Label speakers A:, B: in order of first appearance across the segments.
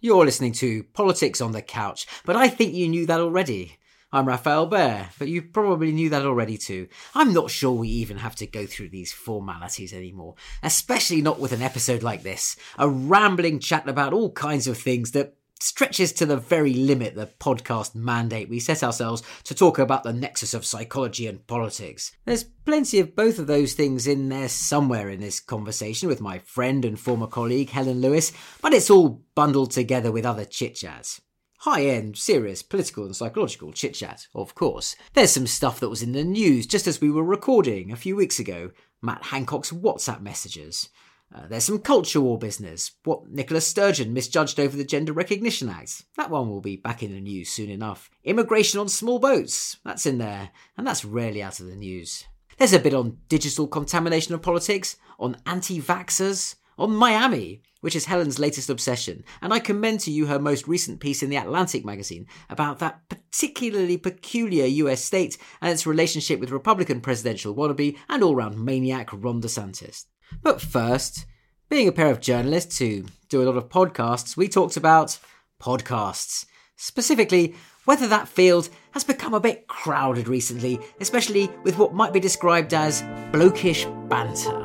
A: You're listening to Politics on the Couch, but I think you knew that already. I'm Rafael Behr, but you probably knew that already too. I'm not sure we even have to go through these formalities anymore, especially not with an episode like this. A rambling chat about all kinds of things that stretches to the very limit the podcast mandate we set ourselves to talk about the nexus of psychology and politics. There's plenty of both of those things in there somewhere in this conversation with my friend and former colleague Helen Lewis, but it's all bundled together with other chit chats. High end, serious political and psychological chit chat, of course. There's some stuff that was in the news just as we were recording a few weeks ago Matt Hancock's WhatsApp messages. Uh, there's some culture war business. What Nicola Sturgeon misjudged over the Gender Recognition Act. That one will be back in the news soon enough. Immigration on small boats. That's in there, and that's rarely out of the news. There's a bit on digital contamination of politics, on anti vaxxers, on Miami, which is Helen's latest obsession, and I commend to you her most recent piece in The Atlantic magazine about that particularly peculiar US state and its relationship with Republican presidential wannabe and all round maniac Ron DeSantis. But first, being a pair of journalists who do a lot of podcasts, we talked about podcasts. Specifically, whether that field has become a bit crowded recently, especially with what might be described as blokish banter.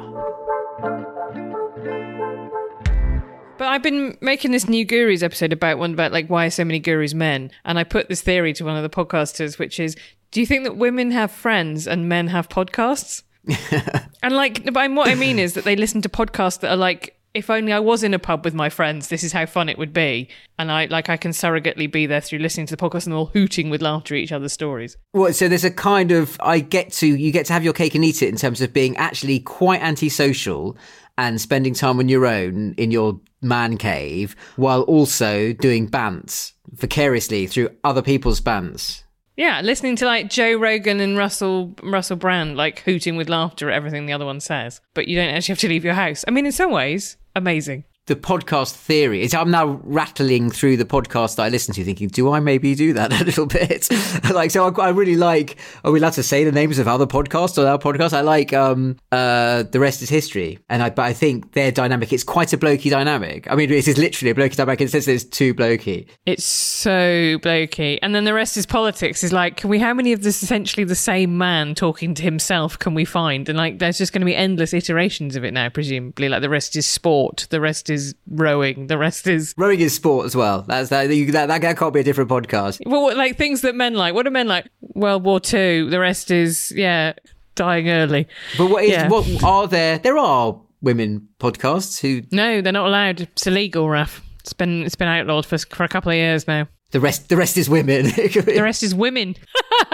B: But I've been making this new gurus episode about one about like why are so many gurus men, and I put this theory to one of the podcasters, which is, do you think that women have friends and men have podcasts? and like, but what I mean is that they listen to podcasts that are like, if only I was in a pub with my friends, this is how fun it would be. And I like I can surrogately be there through listening to the podcast and all hooting with laughter at each other's stories.
A: Well, so there's a kind of I get to you get to have your cake and eat it in terms of being actually quite antisocial and spending time on your own in your man cave while also doing bants vicariously through other people's bants.
B: Yeah, listening to like Joe Rogan and Russell Russell Brand like hooting with laughter at everything the other one says, but you don't actually have to leave your house. I mean, in some ways, amazing
A: the podcast theory is I'm now rattling through the podcast that I listen to thinking, do I maybe do that a little bit? like, so I, I, really like, are we allowed to say the names of other podcasts or our podcast? I like, um, uh, The Rest is History. And I, but I think their dynamic, it's quite a blokey dynamic. I mean, it is literally a blokey dynamic. It says it's too blokey.
B: It's so blokey. And then The Rest is Politics is like, can we, how many of this essentially the same man talking to himself can we find? And like, there's just going to be endless iterations of it now, presumably. Like, The Rest is Sport. The Rest is rowing. The rest is
A: rowing is sport as well. That's that. You, that, that can't be a different podcast.
B: Well, like things that men like. What are men like? World War Two. The rest is yeah, dying early.
A: But what is yeah. what are there? There are women podcasts who
B: no, they're not allowed. It's illegal, Raf. It's been it's been outlawed for for a couple of years now.
A: The rest, the rest is women.
B: the rest is women.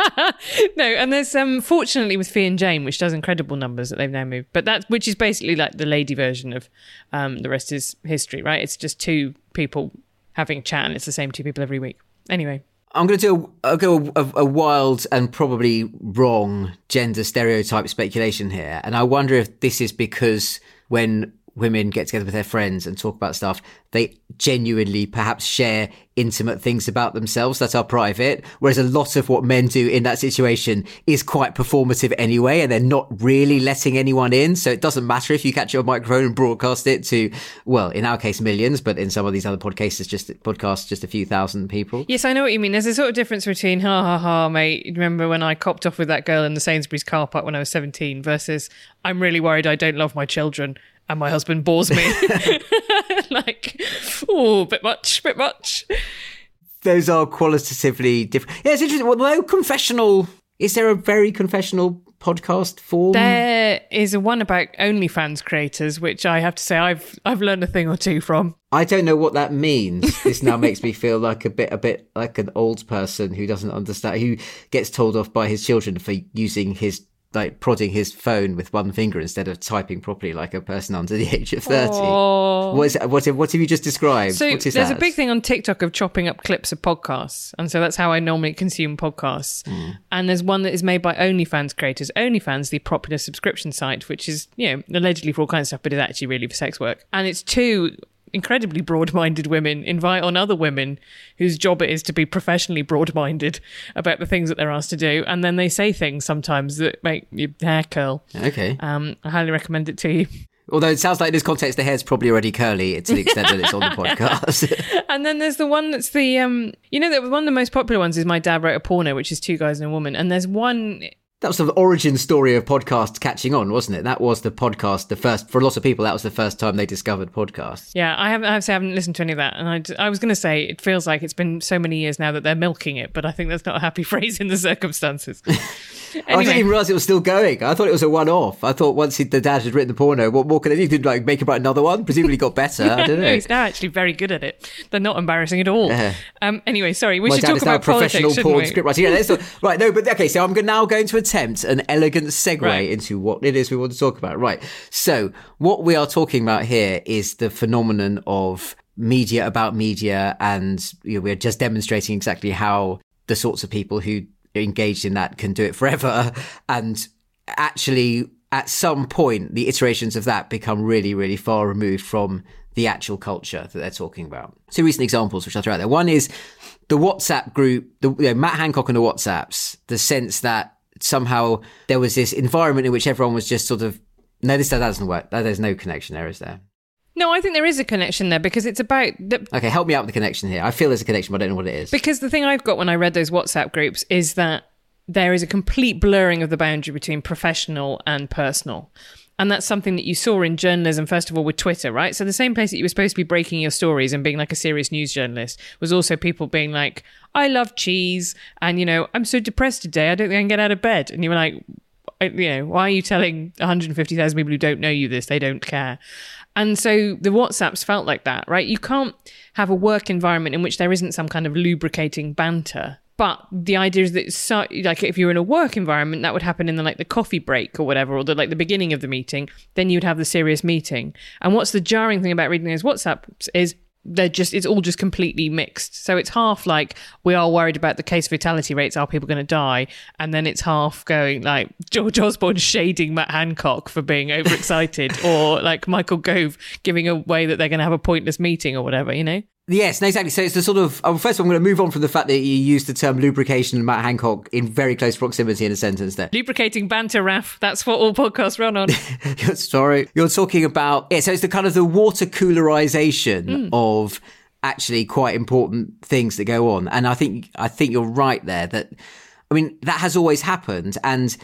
B: no, and there's um, fortunately with Fi and Jane, which does incredible numbers that they've now moved. But that, which is basically like the lady version of um, the rest is history, right? It's just two people having a chat, and it's the same two people every week. Anyway,
A: I'm going to do a, go a, a, wild and probably wrong gender stereotype speculation here, and I wonder if this is because when women get together with their friends and talk about stuff, they genuinely perhaps share intimate things about themselves that are private. Whereas a lot of what men do in that situation is quite performative anyway, and they're not really letting anyone in. So it doesn't matter if you catch your microphone and broadcast it to, well, in our case, millions, but in some of these other podcasts, just podcasts, just a few thousand people.
B: Yes, I know what you mean. There's a sort of difference between ha ha ha, mate. Remember when I copped off with that girl in the Sainsbury's car park when I was 17 versus I'm really worried I don't love my children and my husband bores me. like, oh, bit much, bit much.
A: Those are qualitatively different. Yeah, it's interesting. Well, no confessional. Is there a very confessional podcast form?
B: There is a one about OnlyFans creators, which I have to say I've I've learned a thing or two from.
A: I don't know what that means. This now makes me feel like a bit a bit like an old person who doesn't understand who gets told off by his children for using his like prodding his phone with one finger instead of typing properly like a person under the age of 30.
B: Aww.
A: What, is, what, what have you just described?
B: So
A: what is
B: there's
A: that?
B: a big thing on TikTok of chopping up clips of podcasts, and so that's how I normally consume podcasts.
A: Hmm.
B: And there's one that is made by OnlyFans creators. OnlyFans, the popular subscription site, which is you know allegedly for all kinds of stuff, but is actually really for sex work. And it's two incredibly broad-minded women invite on other women whose job it is to be professionally broad-minded about the things that they're asked to do, and then they say things sometimes that make your hair curl.
A: Okay.
B: Um, I highly recommend it to you.
A: Although it sounds like in this context, the hair's probably already curly to the extent that it's on the podcast.
B: And then there's the one that's the um you know that one of the most popular ones is my dad wrote a porno, which is two guys and a woman. And there's one
A: that was the origin story of podcasts catching on, wasn't it? That was the podcast, the first, for a lot of people, that was the first time they discovered podcasts.
B: yeah, I haven't haven't listened to any of that. And I, I was going to say it feels like it's been so many years now that they're milking it, but I think that's not a happy phrase in the circumstances.
A: I didn't even realise it was still going. I thought it was a one-off. I thought once he, the dad had written the porno, what more could he do? Like make about another one? Presumably got better. I don't
B: no,
A: know.
B: he's now actually very good at it. They're not embarrassing at all.
A: Yeah.
B: Um, anyway, sorry, we should talk about politics,
A: professional
B: shouldn't
A: porn
B: we?
A: script writer. Yeah, talk- right, no, but okay, so I'm now going to attempt an elegant segue
B: Right.
A: into what it is we want to talk about. Right. So, what we are talking about here is the phenomenon of media about media, and you know, we're just demonstrating exactly how the sorts of people who engaged in that can do it forever. And actually, at some point, the iterations of that become really, really far removed from the actual culture that they're talking about. Two recent examples, which I'll throw out there. One is the WhatsApp group, the you know, Matt Hancock and the WhatsApps, the sense that somehow there was this environment in which everyone was just sort of, no, this that doesn't work. There's no connection there, is there?
B: No, I think there is a connection there because it's about the,
A: Okay, help me out with the connection here. I feel there's a connection, but I don't know what it is.
B: Because the thing I've got when I read those WhatsApp groups is that there is a complete blurring of the boundary between professional and personal. And that's something that you saw in journalism, first of all, with Twitter, right? So the same place that you were supposed to be breaking your stories and being like a serious news journalist was also people being like, I love cheese. And, you know, I'm so depressed today. I don't think I can get out of bed. And you were like, you know, why are you telling 150,000 people who don't know you this? They don't care. And so the WhatsApps felt like that, right? You can't have a work environment in which there isn't some kind of lubricating banter. But the idea is that, so, like, if you're in a work environment, that would happen in the like the coffee break or whatever, or the like the beginning of the meeting. Then you'd have the serious meeting. And what's the jarring thing about reading those WhatsApps is they're just it's all just completely mixed. So it's half like we are worried about the case fatality rates. Are people going to die? And then it's half going like George Osborne shading Matt Hancock for being overexcited, or like Michael Gove giving away that they're going to have a pointless meeting or whatever. You know?
A: Yes, no, exactly. So it's the sort of. Oh, first of all, I'm going to move on from the fact that you used the term lubrication and Matt Hancock in very close proximity in a sentence there.
B: Lubricating banter, Raf. That's what all podcasts run on.
A: Sorry. You're talking about. Yeah, so it's the kind of the water coolerization hmm. of actually quite important things that go on. And I think I think you're right there that I mean that has always happened and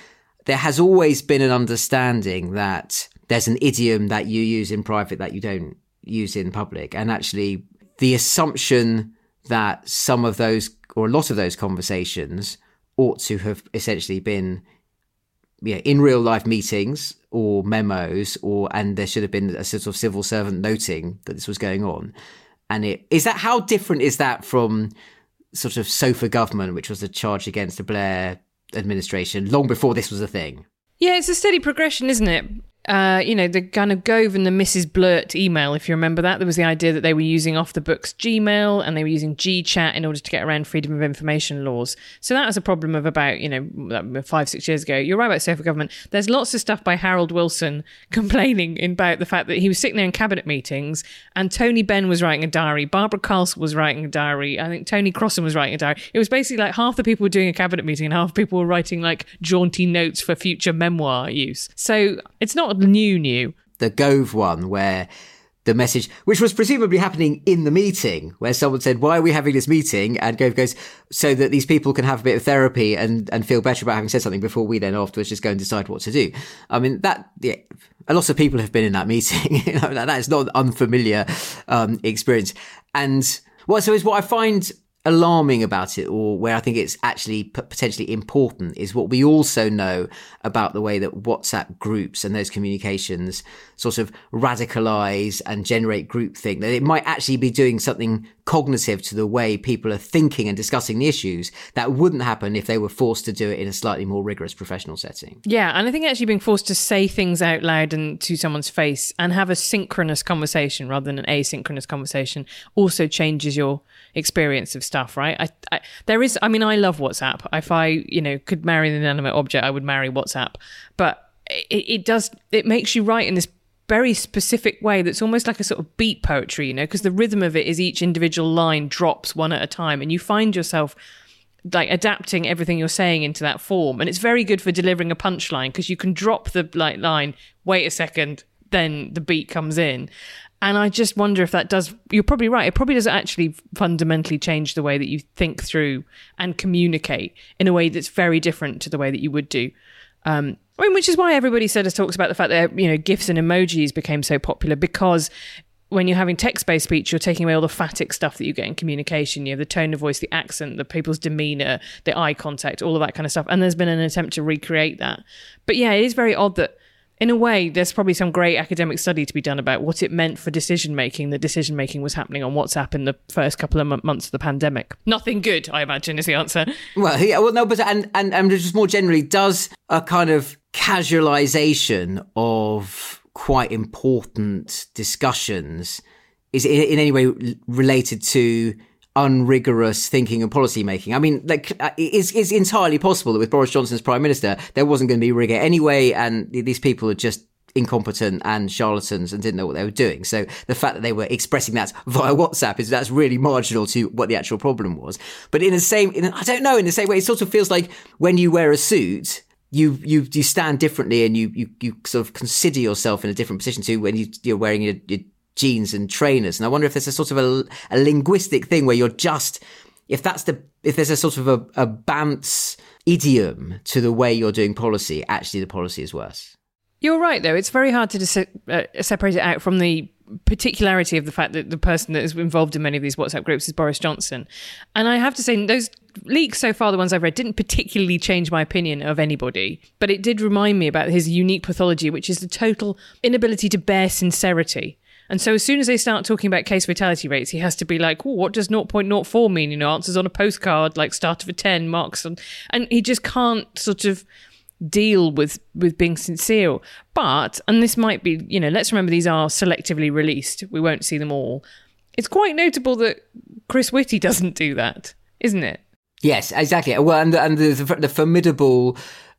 A: there has always been an understanding that there's an idiom that you use in private that you don't use in public. And actually the assumption that some of those or a lot of those conversations ought to have essentially been yeah, in real life meetings or memos or and there should have been a sort of civil servant noting that this was going on. And it is that how different is that from sort of sofa government, which was a charge against the Blair administration long before this was a thing?
B: Yeah, it's a steady progression, isn't it? Uh, you know, the kind of Gove and the Mrs. Blurt email, if you remember that, there was the idea that they were using off the books Gmail and they were using GChat in order to get around freedom of information laws. So that was a problem of about, you know, five, six years ago. You're right about sofa government. There's lots of stuff by Harold Wilson complaining about the fact that he was sitting there in cabinet meetings and Tony Benn was writing a diary, Barbara Castle was writing a diary, I think Tony Crossan was writing a diary. It was basically like half the people were doing a cabinet meeting and half the people were writing like jaunty notes for future memoir use. So it's not new, new.
A: The Gove one, where the message, which was presumably happening in the meeting, where someone said, "Why are we having this meeting?" and Gove goes, "So that these people can have a bit of therapy and and feel better about having said something before we then afterwards just go and decide what to do." I mean, that yeah, a lot of people have been in that meeting. you know, that is not an unfamiliar um, experience, and well, so is what I find alarming about it or where I think it's actually potentially important is what we also know about the way that WhatsApp groups and those communications sort of radicalize and generate groupthink, that it might actually be doing something cognitive to the way people are thinking and discussing the issues that wouldn't happen if they were forced to do it in a slightly more rigorous professional setting.
B: Yeah, and I think actually being forced to say things out loud and to someone's face and have a synchronous conversation rather than an asynchronous conversation also changes your experience of stuff, right? I, I, there is, I mean, I love WhatsApp. If I, you know, could marry an inanimate object, I would marry WhatsApp. But it, it does, it makes you write in this very specific way that's almost like a sort of beat poetry, you know, because the rhythm of it is each individual line drops one at a time, and you find yourself like adapting everything you're saying into that form and it's very good for delivering a punchline because you can drop the like line wait a second then the beat comes in and I just wonder if that does, you're probably right. It probably does actually fundamentally change the way that you think through and communicate in a way that's very different to the way that you would do. Um, I mean, which is why everybody sort of talks about the fact that, you know, GIFs and emojis became so popular because when you're having text-based speech, you're taking away all the phatic stuff that you get in communication. You know, the tone of voice, the accent, the people's demeanor, the eye contact, all of that kind of stuff. And there's been an attempt to recreate that. But yeah, it is very odd that in a way, there's probably some great academic study to be done about what it meant for decision making. The decision making was happening on WhatsApp in the first couple of m- months of the pandemic. Nothing good, I imagine, is the answer.
A: Well, yeah, well, no, but and and and just more generally, does a kind of casualization of quite important discussions is in, in any way related to unrigorous thinking and policy making. I mean, like, uh, it's, it's entirely possible that with Boris Johnson as prime minister, there wasn't going to be rigor anyway, and these people are just incompetent and charlatans and didn't know what they were doing. So the fact that they were expressing that via WhatsApp is that's really marginal to what the actual problem was. But in the same, in, I don't know, in the same way, it sort of feels like when you wear a suit. You, you you stand differently and you, you you sort of consider yourself in a different position to when you, you're wearing your, your jeans and trainers. And I wonder if there's a sort of a, a linguistic thing where you're just, if that's the, if there's a sort of a, a bounce idiom to the way you're doing policy, actually the policy is worse.
B: You're right, though. It's very hard to dis- uh, separate it out from the particularity of the fact that the person that is involved in many of these WhatsApp groups is Boris Johnson. And I have to say, those leaks so far, the ones I've read, didn't particularly change my opinion of anybody, but it did remind me about his unique pathology, which is the total inability to bear sincerity. And so as soon as they start talking about case fatality rates, he has to be like, what does 0.04 mean? You know, answers on a postcard, like start of a 10, marks on, and he just can't sort of deal with with being sincere. But, and this might be, you know, let's remember these are selectively released. We won't see them all. It's quite notable that Chris Whitty doesn't do that, isn't it?
A: Yes, exactly. Well, and the, and the, the formidable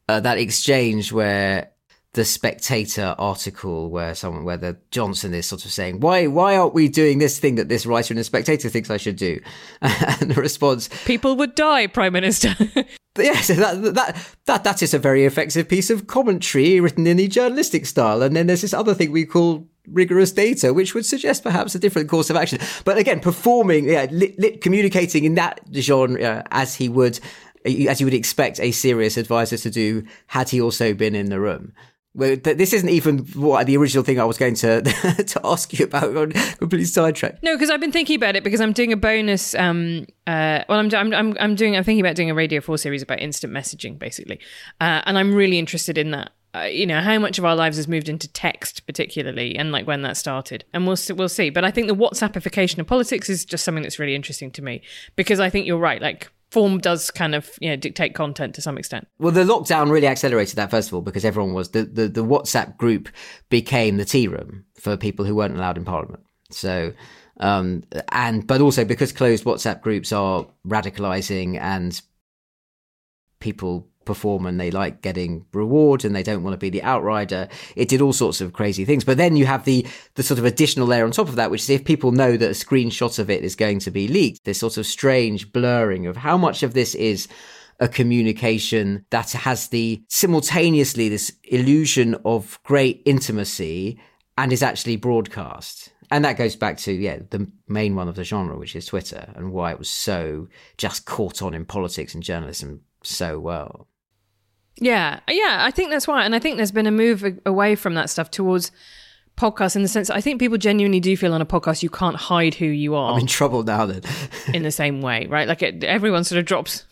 A: uh, that exchange where the Spectator article where someone where the Johnson is sort of saying why why aren't we doing this thing that this writer in the Spectator thinks I should do, and the response
B: people would die, Prime Minister.
A: yes, that, that that that is a very effective piece of commentary written in the journalistic style, and then there's this other thing we call rigorous data, which would suggest perhaps a different course of action. But again, performing, yeah, lit, lit, communicating in that genre as he would, as you would expect a serious advisor to do, had he also been in the room. This isn't even what the original thing I was going to to ask you about. On completely sidetracked.
B: No, because I've been thinking about it because I'm doing a bonus. Um, uh, well, I'm, I'm I'm I'm doing. I'm thinking about doing a Radio Four series about instant messaging, basically, uh, and I'm really interested in that. Uh, you know how much of our lives has moved into text, particularly, and like when that started, and we'll we'll see. But I think the WhatsAppification of politics is just something that's really interesting to me because I think you're right. Like form does kind of you know dictate content to some extent.
A: Well, the lockdown really accelerated that first of all because everyone was the the, the WhatsApp group became the tea room for people who weren't allowed in Parliament. So. Um, and but also because closed WhatsApp groups are radicalizing and people perform and they like getting rewards and they don't want to be the outrider. It did all sorts of crazy things. But then you have the the sort of additional layer on top of that, which is if people know that a screenshot of it is going to be leaked, this sort of strange blurring of how much of this is a communication that has the simultaneously this illusion of great intimacy and is actually broadcast. And that goes back to, yeah, the main one of the genre, which is Twitter, and why it was so just caught on in politics and journalism so well.
B: Yeah, yeah, I think that's why, and I think there's been a move away from that stuff towards podcasts in the sense I think people genuinely do feel on a podcast you can't hide who you are.
A: I'm in trouble now then.
B: in the same way, right? Like it, everyone sort of drops.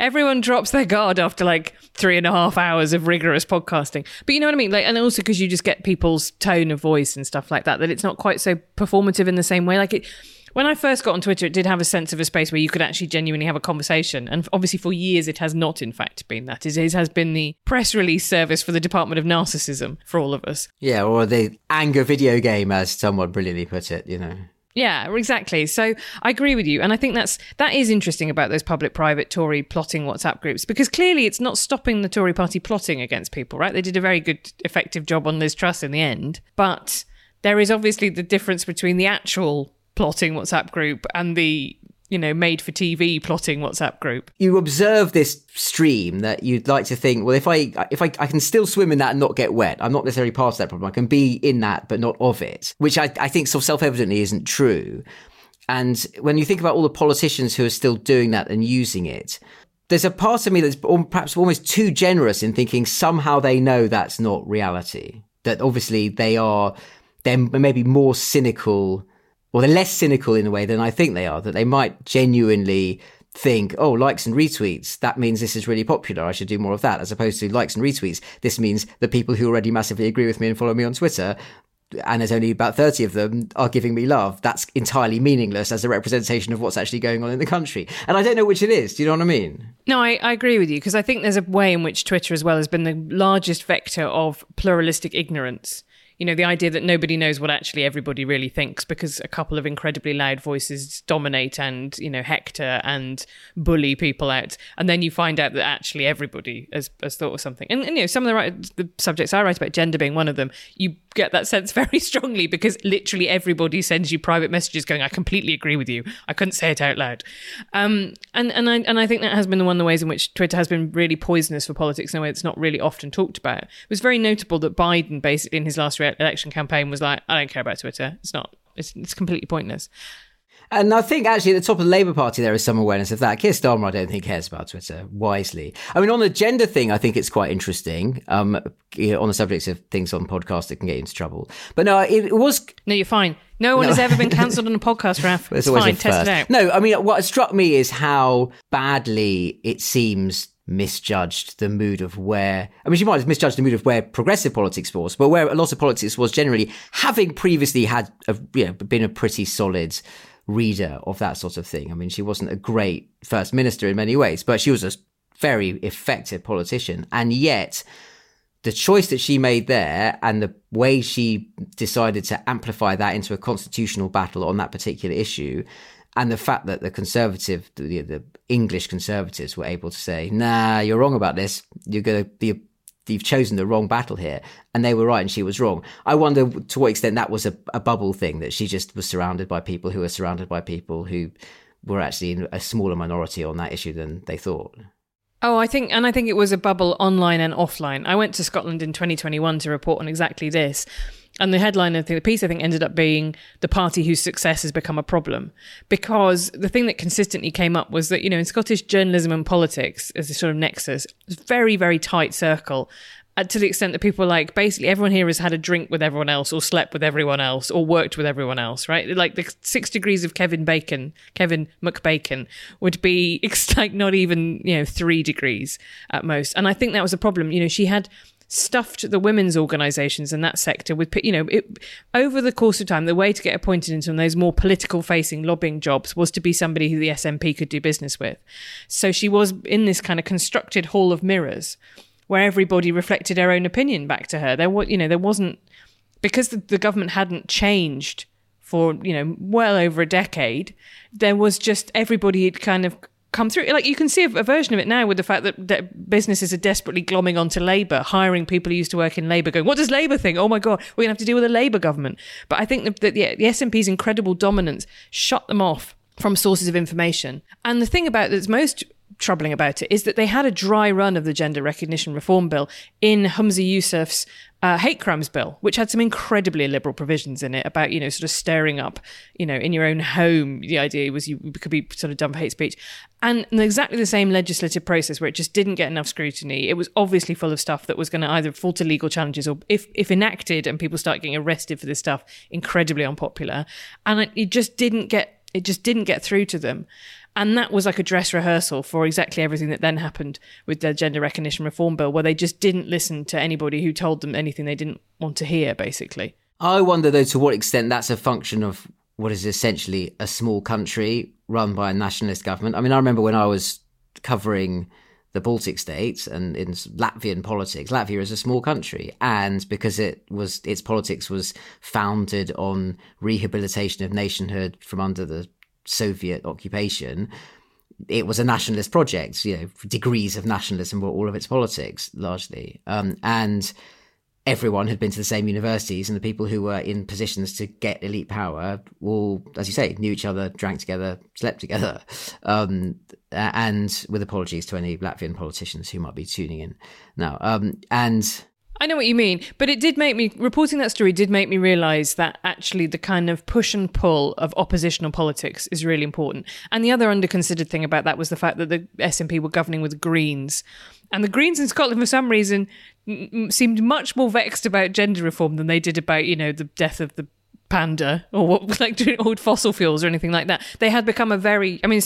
B: Everyone drops their guard after like three and a half hours of rigorous podcasting. But you know what I mean? Like, and also because you just get people's tone of voice and stuff like that, that it's not quite so performative in the same way. Like it, when I first got on Twitter, it did have a sense of a space where you could actually genuinely have a conversation. And obviously, for years, it has not, in fact, been that. It has been the press release service for the Department of Narcissism for all of us.
A: Yeah, or the anger video game, as someone brilliantly put it, you know.
B: Yeah, exactly. So I agree with you, and I think that's that is interesting about those public-private Tory plotting WhatsApp groups because clearly it's not stopping the Tory Party plotting against people, right? They did a very good, effective job on Liz Truss in the end, but there is obviously the difference between the actual plotting WhatsApp group and the you know made for TV plotting WhatsApp group.
A: You observe this stream that you'd like to think, well, if I if I, I can still swim in that and not get wet, I'm not necessarily part of that problem. I can be in that but not of it, which I, I think so self evidently isn't true. And when you think about all the politicians who are still doing that and using it, there's a part of me that's perhaps almost too generous in thinking somehow they know that's not reality. That obviously they are, they're maybe more cynical or they're less cynical in a way than I think they are, that they might genuinely think, oh, likes and retweets, that means this is really popular. I should do more of that, as opposed to likes and retweets. This means the people who already massively agree with me and follow me on Twitter, and there's only about 30 of them are giving me love. That's entirely meaningless as a representation of what's actually going on in the country. And I don't know which it is. Do you know what I mean?
B: No, I, I agree with you because I think there's a way in which Twitter as well has been the largest vector of pluralistic ignorance you know, the idea that nobody knows what actually everybody really thinks because a couple of incredibly loud voices dominate and, you know, hector and bully people out. And then you find out that actually everybody has, has thought of something. And, and, you know, some of the, right, the subjects I write about, gender being one of them, you get that sense very strongly because literally everybody sends you private messages going, I completely agree with you. I couldn't say it out loud. Um, and, and, I, and I think that has been one of the ways in which Twitter has been really poisonous for politics in a way that's not really often talked about. It was very notable that Biden, basically, in his last re- election campaign, was like, I don't care about Twitter. It's not, it's, it's completely pointless.
A: And I think actually at the top of the Labour Party there is some awareness of that. Keir Starmer, I don't think cares about Twitter wisely. I mean, on the gender thing, I think it's quite interesting. Um, you know, on the subject of things on podcasts that can get into trouble. But no, it, it was.
B: No, you're fine. No one no. has ever been cancelled on a podcast, Raf. It's, it's fine. Test it out.
A: No, I mean, what struck me is how badly it seems misjudged the mood of where I mean she might have misjudged the mood of where progressive politics was, but where a lot of politics was generally having previously had a, you know, been a pretty solid reader of that sort of thing. I mean, she wasn't a great first minister in many ways, but she was a very effective politician. And yet, the choice that she made there and the way she decided to amplify that into a constitutional battle on that particular issue, and the fact that the conservative, the, the English conservatives were able to say, nah, you're wrong about this. You're to be you've chosen the wrong battle here and they were right and she was wrong i wonder to what extent that was a, a, bubble thing that she just was surrounded by people who were surrounded by people who were actually in a smaller minority on that issue than they thought
B: Oh, I think, and I think it was a bubble online and offline. I went to Scotland in 2021 to report on exactly this. And the headline of the piece, I think, ended up being the party whose success has become a problem. Because the thing that consistently came up was that, you know, in Scottish journalism and politics, as a sort of nexus, it's very, very tight circle. Uh, to the extent that people like basically everyone here has had a drink with everyone else or slept with everyone else or worked with everyone else right like the six degrees of kevin bacon kevin mcbacon would be like not even you know three degrees at most and i think that was a problem you know she had stuffed the women's organisations and that sector with, you know, it, over the course of time, the way to get appointed into those more political facing lobbying jobs was to be somebody who the SNP could do business with. So she was in this kind of constructed hall of mirrors where everybody reflected her own opinion back to her. There was, you know, there wasn't because the, the government hadn't changed for you know well over a decade. There was just everybody had kind of come through. Like you can see a, a, version of it now with the fact that, that businesses are desperately glomming onto Labour, hiring people who used to work in Labour, going, "What does Labour think? Oh my god, we're gonna have to deal with a Labour government." But I think that, that yeah, the SNP's incredible dominance shut them off from sources of information. And the thing about that's most troubling about it is that they had a dry run of the gender recognition reform bill in Humza Yousaf's uh, hate crimes bill, which had some incredibly liberal provisions in it about, you know, sort of stirring up, you know, in your own home. The idea was you could be sort of done for hate speech. And exactly the same legislative process where it just didn't get enough scrutiny. It was obviously full of stuff that was going to either fall to legal challenges or, if, if enacted and people start getting arrested for this stuff, incredibly unpopular. And it, it just didn't get, it just didn't get through to them. And that was like a dress rehearsal for exactly everything that then happened with the gender recognition reform bill, where they just didn't listen to anybody who told them anything they didn't want to hear, basically.
A: I wonder, though, to what extent that's a function of what is essentially a small country run by a nationalist government. I mean, I remember when I was covering the Baltic states and in Latvian politics. Latvia is a small country, and because it was its politics was founded on rehabilitation of nationhood from under the Soviet occupation, it was a nationalist project, you know, degrees of nationalism were all of its politics largely. Um, and everyone had been to the same universities and the people who were in positions to get elite power all, as you say, knew each other, drank together, slept together. Um, and with apologies to any Latvian politicians who might be tuning in now. Um, and
B: I know what you mean, but it did make me reporting that story did make me realize that actually the kind of push and pull of oppositional politics is really important. And the other underconsidered thing about that was the fact that the SNP were governing with Greens, and the Greens in Scotland for some reason seemed much more vexed about gender reform than they did about you know the death of the panda or what, like doing old fossil fuels or anything like that. They had become a very, I mean,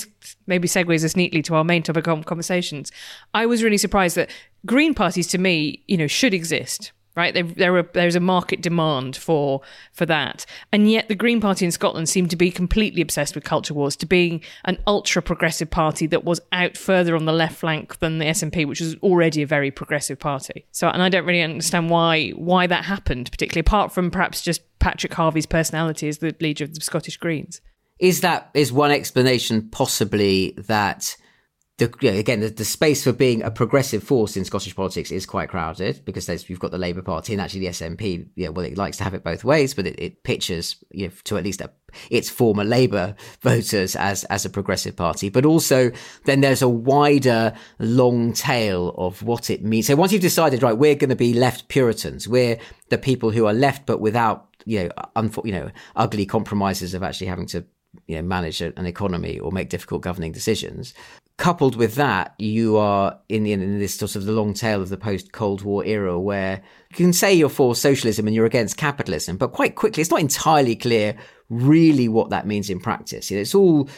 B: maybe segues us neatly to our main topic of conversations. I was really surprised that green parties, to me, you know, should exist right? There, there are, there's a market demand for for that, and yet the Green Party in Scotland seemed to be completely obsessed with culture wars, to being an ultra progressive party that was out further on the left flank than the SNP, which was already a very progressive party. So, and I don't really understand why why that happened, particularly apart from perhaps just Patrick Harvie's personality as the leader of the Scottish Greens.
A: Is that is one explanation possibly that the, you know, again, the, the, space for being a progressive force in Scottish politics is quite crowded because you've got the Labour Party and actually the SNP. Yeah, well, it likes to have it both ways, but it, it pitches you know, to at least a, its former Labour voters as as a progressive party. But also, then there's a wider, long tail of what it means. So once you've decided, right, we're going to be left Puritans, we're the people who are left, but without you know, you know, ugly compromises of actually having to you know manage an economy or make difficult governing decisions coupled with that, you are in, the, in this sort of the long tail of the post Cold War era where you can say you're for socialism and you're against capitalism, but quite quickly it's not entirely clear really what that means in practice. You know, it's all,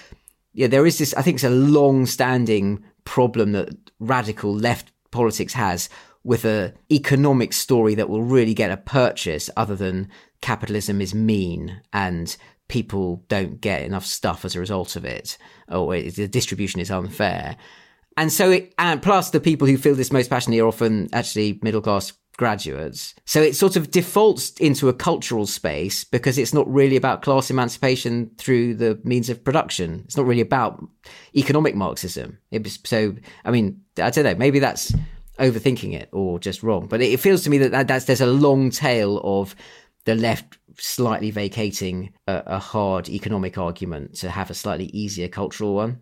A: yeah, there is this, I think it's a long standing problem that radical left politics has with a economic story that will really get a purchase other than capitalism is mean and people don't get enough stuff as a result of it, or the distribution is unfair. And so, it, and plus the people who feel this most passionately are often actually middle class graduates. So it sort of defaults into a cultural space because it's not really about class emancipation through the means of production. It's not really about economic Marxism. Was, so, I mean, I don't know, maybe that's overthinking it or just wrong, but it feels to me that that's, there's a long tail of the left slightly vacating a, a hard economic argument to have a slightly easier cultural one.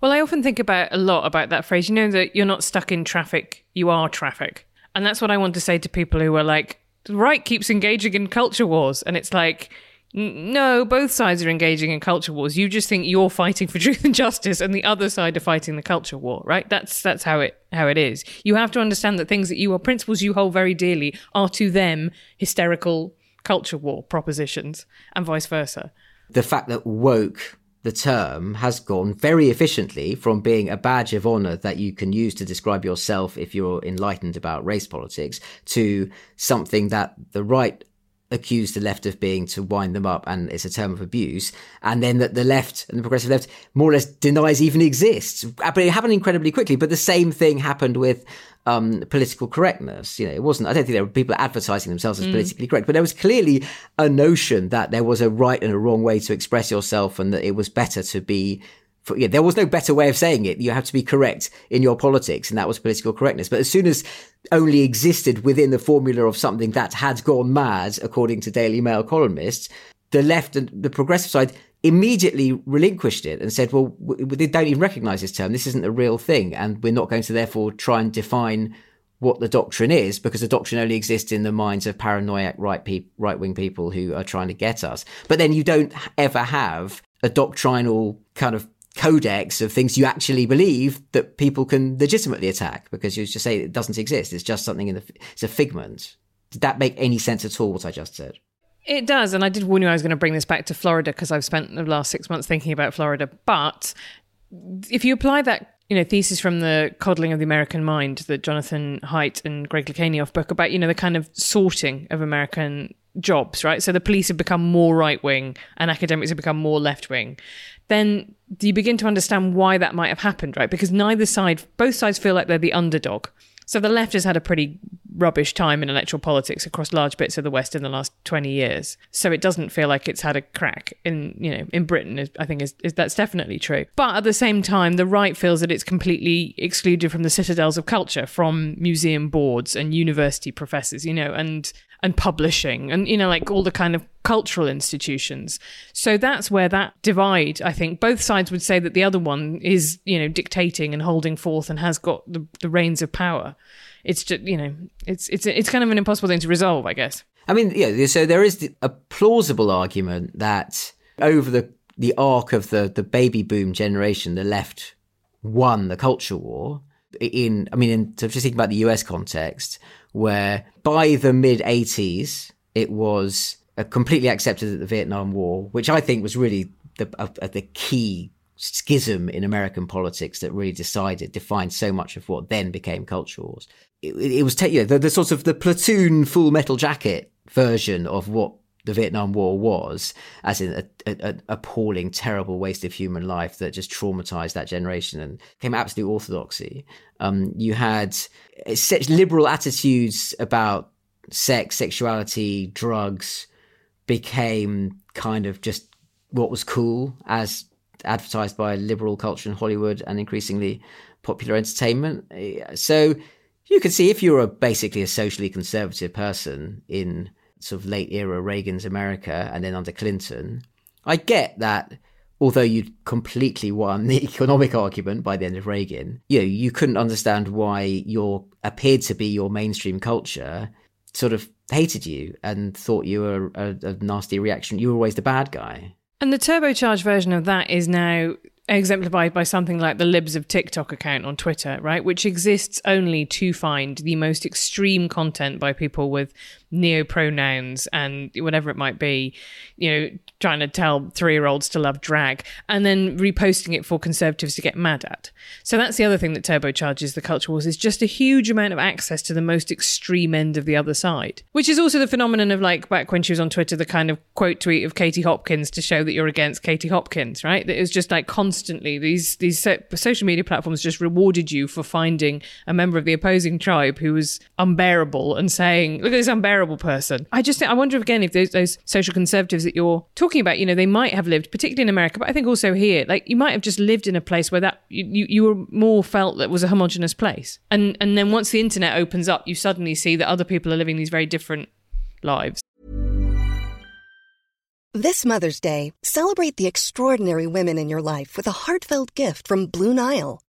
B: Well, I often think about a lot about that phrase. You know that you're not stuck in traffic, you are traffic. And that's what I want to say to people who are like, the right keeps engaging in culture wars. And it's like, no, both sides are engaging in culture wars. You just think you're fighting for truth and justice, and the other side are fighting the culture war, right? That's that's how it how it is. You have to understand that things that you are principles you hold very dearly are to them hysterical culture war propositions and vice versa.
A: The fact that woke the term has gone very efficiently from being a badge of honor that you can use to describe yourself if you're enlightened about race politics to something that the right accuse the left of being to wind them up and it's a term of abuse and then that the left and the progressive left more or less denies even exists but it happened incredibly quickly but the same thing happened with um, political correctness. You know, it wasn't. I don't think there were people advertising themselves as mm. politically correct, but there was clearly a notion that there was a right and a wrong way to express yourself, and that it was better to be. For, yeah, there was no better way of saying it. You have to be correct in your politics, and that was political correctness. But as soon as only existed within the formula of something that had gone mad, according to Daily Mail columnists, the left and the progressive side immediately relinquished it and said, well, they don't even recognize this term. This isn't a real thing. And we're not going to therefore try and define what the doctrine is because the doctrine only exists in the minds of paranoid right pe- right wing people who are trying to get us. But then you don't ever have a doctrinal kind of codex of things you actually believe that people can legitimately attack because you just say it doesn't exist. It's just something in the, it's a figment. Did that make any sense at all, what I just said?
B: It does. And I did warn you I was going to bring this back to Florida because I've spent the last six months thinking about Florida. But if you apply that you know, thesis from the coddling of the American mind that Jonathan Haidt and Greg Lukianoff book about, you know, the kind of sorting of American jobs, right? So the police have become more right wing and academics have become more left wing. Then you begin to understand why that might have happened, right? Because neither side, both sides feel like they're the underdog. So the left has had a pretty rubbish time in electoral politics across large bits of the West in the last 20 years. So it doesn't feel like it's had a crack in, you know, in Britain, I think is, is that's definitely true. But at the same time, the right feels that it's completely excluded from the citadels of culture, from museum boards and university professors, you know, and and publishing and you know like all the kind of cultural institutions. So that's where that divide i think both sides would say that the other one is you know dictating and holding forth and has got the, the reins of power. It's just you know it's it's it's kind of an impossible thing to resolve i guess.
A: I mean yeah so there is a plausible argument that over the the arc of the the baby boom generation the left won the culture war. In i mean in so just thinking about the us context where by the mid 80s, it was uh, completely accepted that the Vietnam War, which I think was really the, uh, uh, the key schism in American politics that really decided, defined so much of what then became culture wars. It, it was, you know, the, the sort of the platoon full metal jacket version of what the Vietnam War was, as in a, a, appalling, terrible waste of human life that just traumatized that generation and became absolute orthodoxy. Um, you had such liberal attitudes about sex, sexuality, drugs became kind of just what was cool as advertised by liberal culture in Hollywood and increasingly popular entertainment. So you can see if you're a, basically a socially conservative person in sort of late era Reagan's America and then under Clinton, I get that although you'd completely won the economic argument by the end of Reagan, you know, you couldn't understand why your appeared to be your mainstream culture sort of hated you and thought you were a, a nasty reaction. You were always the bad guy.
B: And the turbocharged version of that is now exemplified by something like the Libs of TikTok account on Twitter, right? Which exists only to find the most extreme content by people with neo pronouns and whatever it might be, you know, trying to tell three year olds to love drag and then reposting it for conservatives to get mad at. So that's the other thing that turbocharges the culture wars is just a huge amount of access to the most extreme end of the other side, which is also the phenomenon of like back when she was on Twitter, the kind of quote tweet of Katie Hopkins to show that you're against Katie Hopkins, right? That it was just like constantly these, these social media platforms just rewarded you for finding a member of the opposing tribe who was unbearable and saying, look at this unbearable terrible person. I just think, I wonder again if those, those social conservatives that you're talking about, you know, they might have lived, particularly in America, but I think also here, like you might have just lived in a place where that you, you were more felt that was a homogenous place. And and then once the internet opens up, you suddenly see that other people are living these very different lives.
C: This Mother's Day, celebrate the extraordinary women in your life with a heartfelt gift from Blue Nile.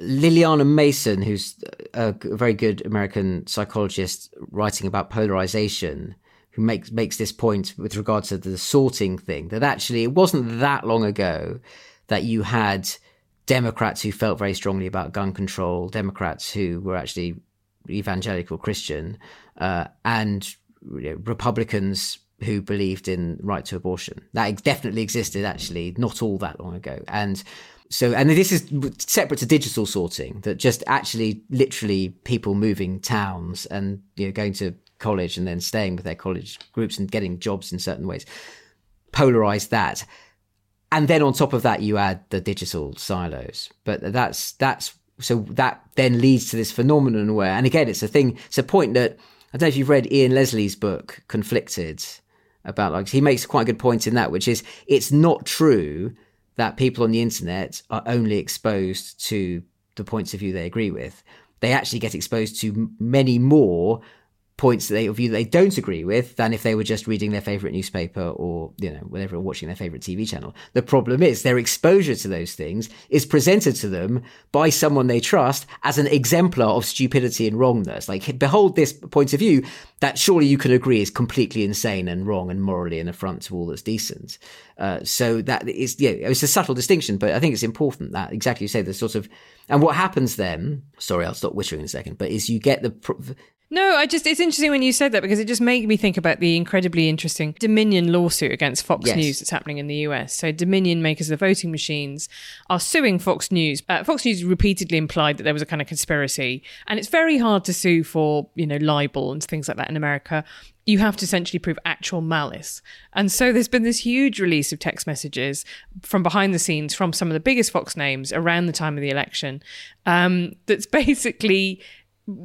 A: Lilliana Mason, who's a very good American psychologist writing about polarization, who makes makes this point with regard to the sorting thing that actually it wasn't that long ago that you had Democrats who felt very strongly about gun control, Democrats who were actually evangelical Christian, uh, and you know, Republicans who believed in right to abortion. That definitely existed actually not all that long ago. And so, and this is separate to digital sorting, that just actually literally people moving towns and, you know, going to college and then staying with their college groups and getting jobs in certain ways, polarize that. And then on top of that, you add the digital silos. But that's, that's, so that then leads to this phenomenon where, and again, it's a thing, it's a point that, I don't know if you've read Ian Leslie's book, Conflicted, about like, he makes quite a good point in that, which is it's not true that people on the internet are only exposed to the points of view they agree with. They actually get exposed to many more points that they view that they don't agree with than if they were just reading their favorite newspaper or you know whatever watching their favorite TV channel. The problem is their exposure to those things is presented to them by someone they trust as an exemplar of stupidity and wrongness. Like behold this point of view that surely you can agree is completely insane and wrong and morally an affront to all that's decent. Uh, so that is yeah, it's a subtle distinction, but I think it's important that exactly you say the sort of and what happens then. Sorry, I'll stop whittering in a second. But is you get the
B: no, I just, it's interesting when you said that because it just made me think about the incredibly interesting Dominion lawsuit against Fox
A: Yes.
B: News that's happening in the US. So, Dominion, makers of the voting machines, are suing Fox News. Uh, Fox News repeatedly implied that there was a kind of conspiracy. And it's very hard to sue for, you know, libel and things like that in America. You have to essentially prove actual malice. And so there's been this huge release of text messages from behind the scenes from some of the biggest Fox names around the time of the election um, that's basically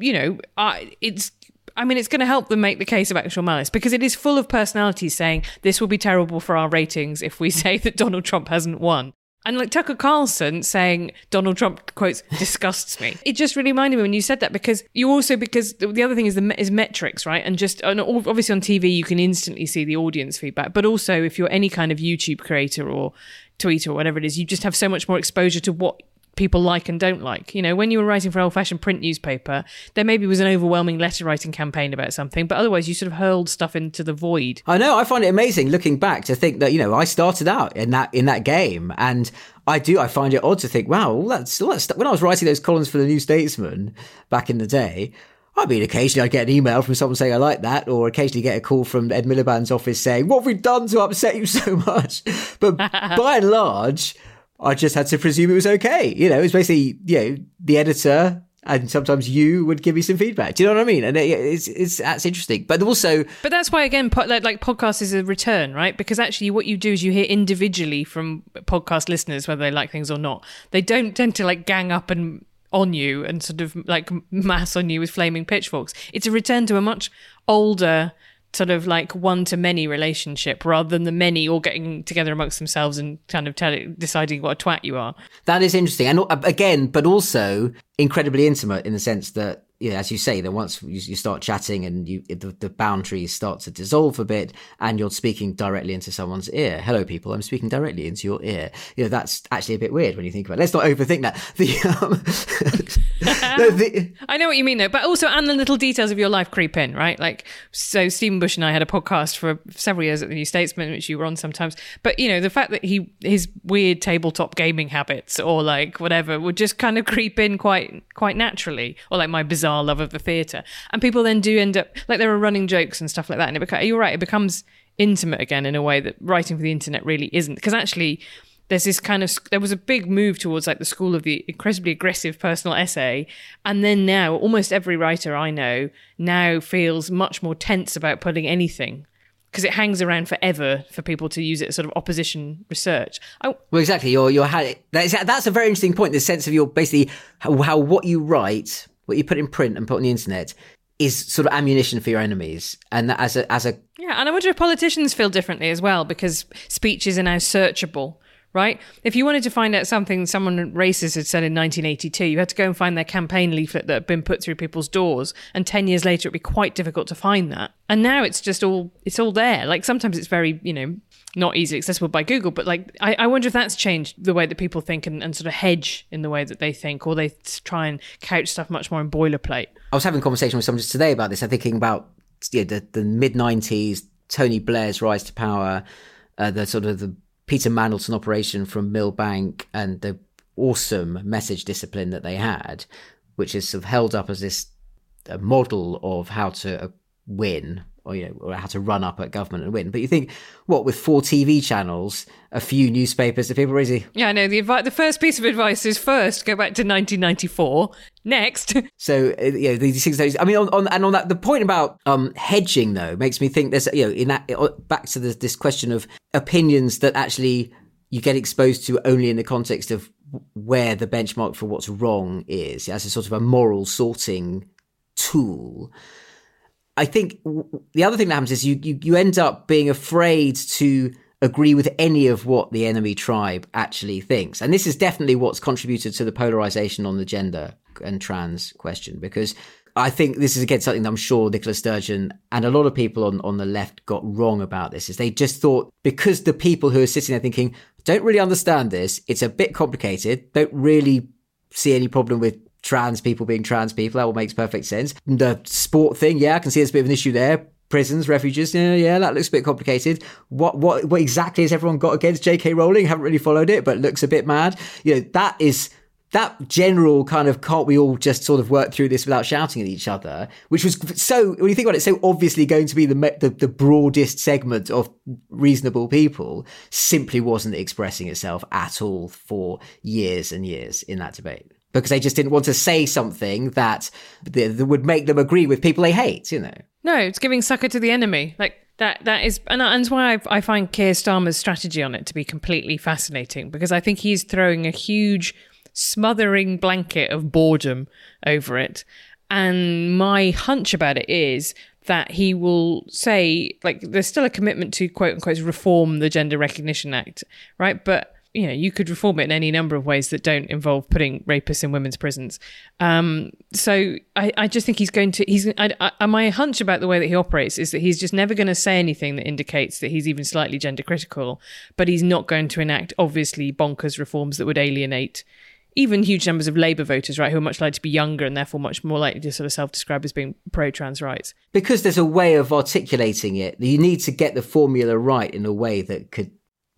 B: you know, I, it's. I mean, it's going to help them make the case of actual malice because it is full of personalities saying this will be terrible for our ratings if we say that Donald Trump hasn't won. And like Tucker Carlson saying Donald Trump quotes disgusts me. It just really reminded me when you said that because you also because the the other thing is the is metrics right and just and obviously on TV you can instantly see the audience feedback, but also if you're any kind of YouTube creator or tweeter or whatever it is, you just have so much more exposure to what people like and don't like. You know, when you were writing for an old fashioned print newspaper, there maybe was an overwhelming letter writing campaign about something, but otherwise you sort of hurled stuff into the void.
A: I know. I find it amazing looking back to think that you know I started out in that in that game, and I do. I find it odd to think, wow, all that's all that stuff. When I was writing those columns for the New Statesman back in the day. I mean, occasionally I'd get an email from someone saying I like that, or occasionally get a call from Ed Miliband's office saying, "What have we done to upset you so much?" But by and large, I just had to presume it was okay. You know, it was basically you know the editor and sometimes you would give me some feedback. Do you know what I mean? And it, it's it's that's interesting, but also
B: But that's why again, po- like, like podcast is a return, right? Because actually, what you do is you hear individually from podcast listeners whether they like things or not. They don't tend to like gang up and on you and sort of like mass on you with flaming pitchforks. It's a return to a much older sort of like one to many relationship rather than the many all getting together amongst themselves and kind of tell deciding what a twat you are.
A: That is interesting, and uh, again, but also incredibly intimate in the sense that, know, as you say, that once you, you start chatting and you the, the boundaries start to dissolve a bit, and you're speaking directly into someone's ear. Hello, people, I'm speaking directly into your ear. You know, that's actually a bit weird when you think about. it. Let's not overthink that. The, um, no, the
B: I know what you mean though, but also and the little details of your life creep in, right? Like so Stephen Bush and I had a podcast for several years at the New Statesman, which you were on sometimes. But you know, the fact that he his weird tabletop gaming habits or like whatever would just kind of creep in quite quite naturally. Or like my bizarre love of the theatre. And people then do end up like there are running jokes and stuff like that. And it beca- you're right, it becomes intimate again in a way that writing for the internet really isn't. Because actually there's this kind of there was a big move towards like the school of the incredibly aggressive personal essay and then now almost every writer i know now feels much more tense about putting anything because it hangs around forever for people to use it as sort of opposition research. I,
A: Well, exactly. You're, you're, that's, that's a very interesting point. The sense of your basically how, how what you write, what you put in print and put on the internet is sort of ammunition for your enemies. And that as a, as a,
B: yeah, and I wonder if politicians feel differently as well because speeches are now searchable. Right? If you wanted to find out something someone racist had said in 1982, you had to go and find their campaign leaflet that had been put through people's doors, and 10 years later it'd be quite difficult to find that. And now it's just all it's all there. Like sometimes it's very, you know, not easily accessible by Google, but like I, I wonder if that's changed the way that people think and, and sort of hedge in the way that they think, or they try and couch stuff much more in boilerplate.
A: I was having a conversation with someone just today about this. I'm thinking about yeah, the, the mid 90s, Tony Blair's rise to power, uh, the sort of the Peter Mandelson operation from Millbank and the awesome message discipline that they had, which is sort of held up as this a model of how to uh, win or you know or how to run up at government and win. But you think what with four TV channels, a few newspapers, the people are easy.
B: Yeah, I know. The advi- the first piece of advice is first go back to 1994. Next,
A: So uh, you know these things. I mean, on, on and on that, the point about um, hedging though makes me think there's you know in that uh, back to this, this question of opinions that actually you get exposed to only in the context of where the benchmark for what's wrong is as a sort of a moral sorting tool. I think the other thing that happens is you, you you end up being afraid to agree with any of what the enemy tribe actually thinks, and this is definitely what's contributed to the polarization on the gender and trans question because. I think this is again something that I'm sure Nicola Sturgeon and a lot of people on, on the left got wrong about this is they just thought because the people who are sitting there thinking, don't really understand this, it's a bit complicated, don't really see any problem with trans people being trans people. That all makes perfect sense. The sport thing, yeah, I can see there's a bit of an issue there. Prisons, refuges, yeah, yeah, that looks a bit complicated. What, what, what exactly has everyone got against J.K. Rowling? Haven't really followed it, but looks a bit mad. You know, that is that general kind of can't we all just sort of work through this without shouting at each other, which was so when you think about it, so obviously going to be the the, the broadest segment of reasonable people, simply wasn't expressing itself at all for years and years in that debate because they just didn't want to say something that, that would make them agree with people they hate, you know.
B: no, it's giving succor to the enemy. Like that. That is, and that's why I, I find Keir Starmer's strategy on it to be completely fascinating because I think he's throwing a huge smothering blanket of boredom over it. And my hunch about it is that he will say, like, there's still a commitment to quote unquote reform the Gender Recognition Act, right? But you know, you could reform it in any number of ways that don't involve putting rapists in women's prisons. Um, so I, I just think he's going to. He's. I, I, my hunch about the way that he operates is that he's just never going to say anything that indicates that he's even slightly gender critical. But he's not going to enact obviously bonkers reforms that would alienate even huge numbers of Labour voters, right, who are much likely to be younger and therefore much more likely to sort of self-describe as being pro-trans rights.
A: Because there's a way of articulating it. You need to get the formula right in a way that could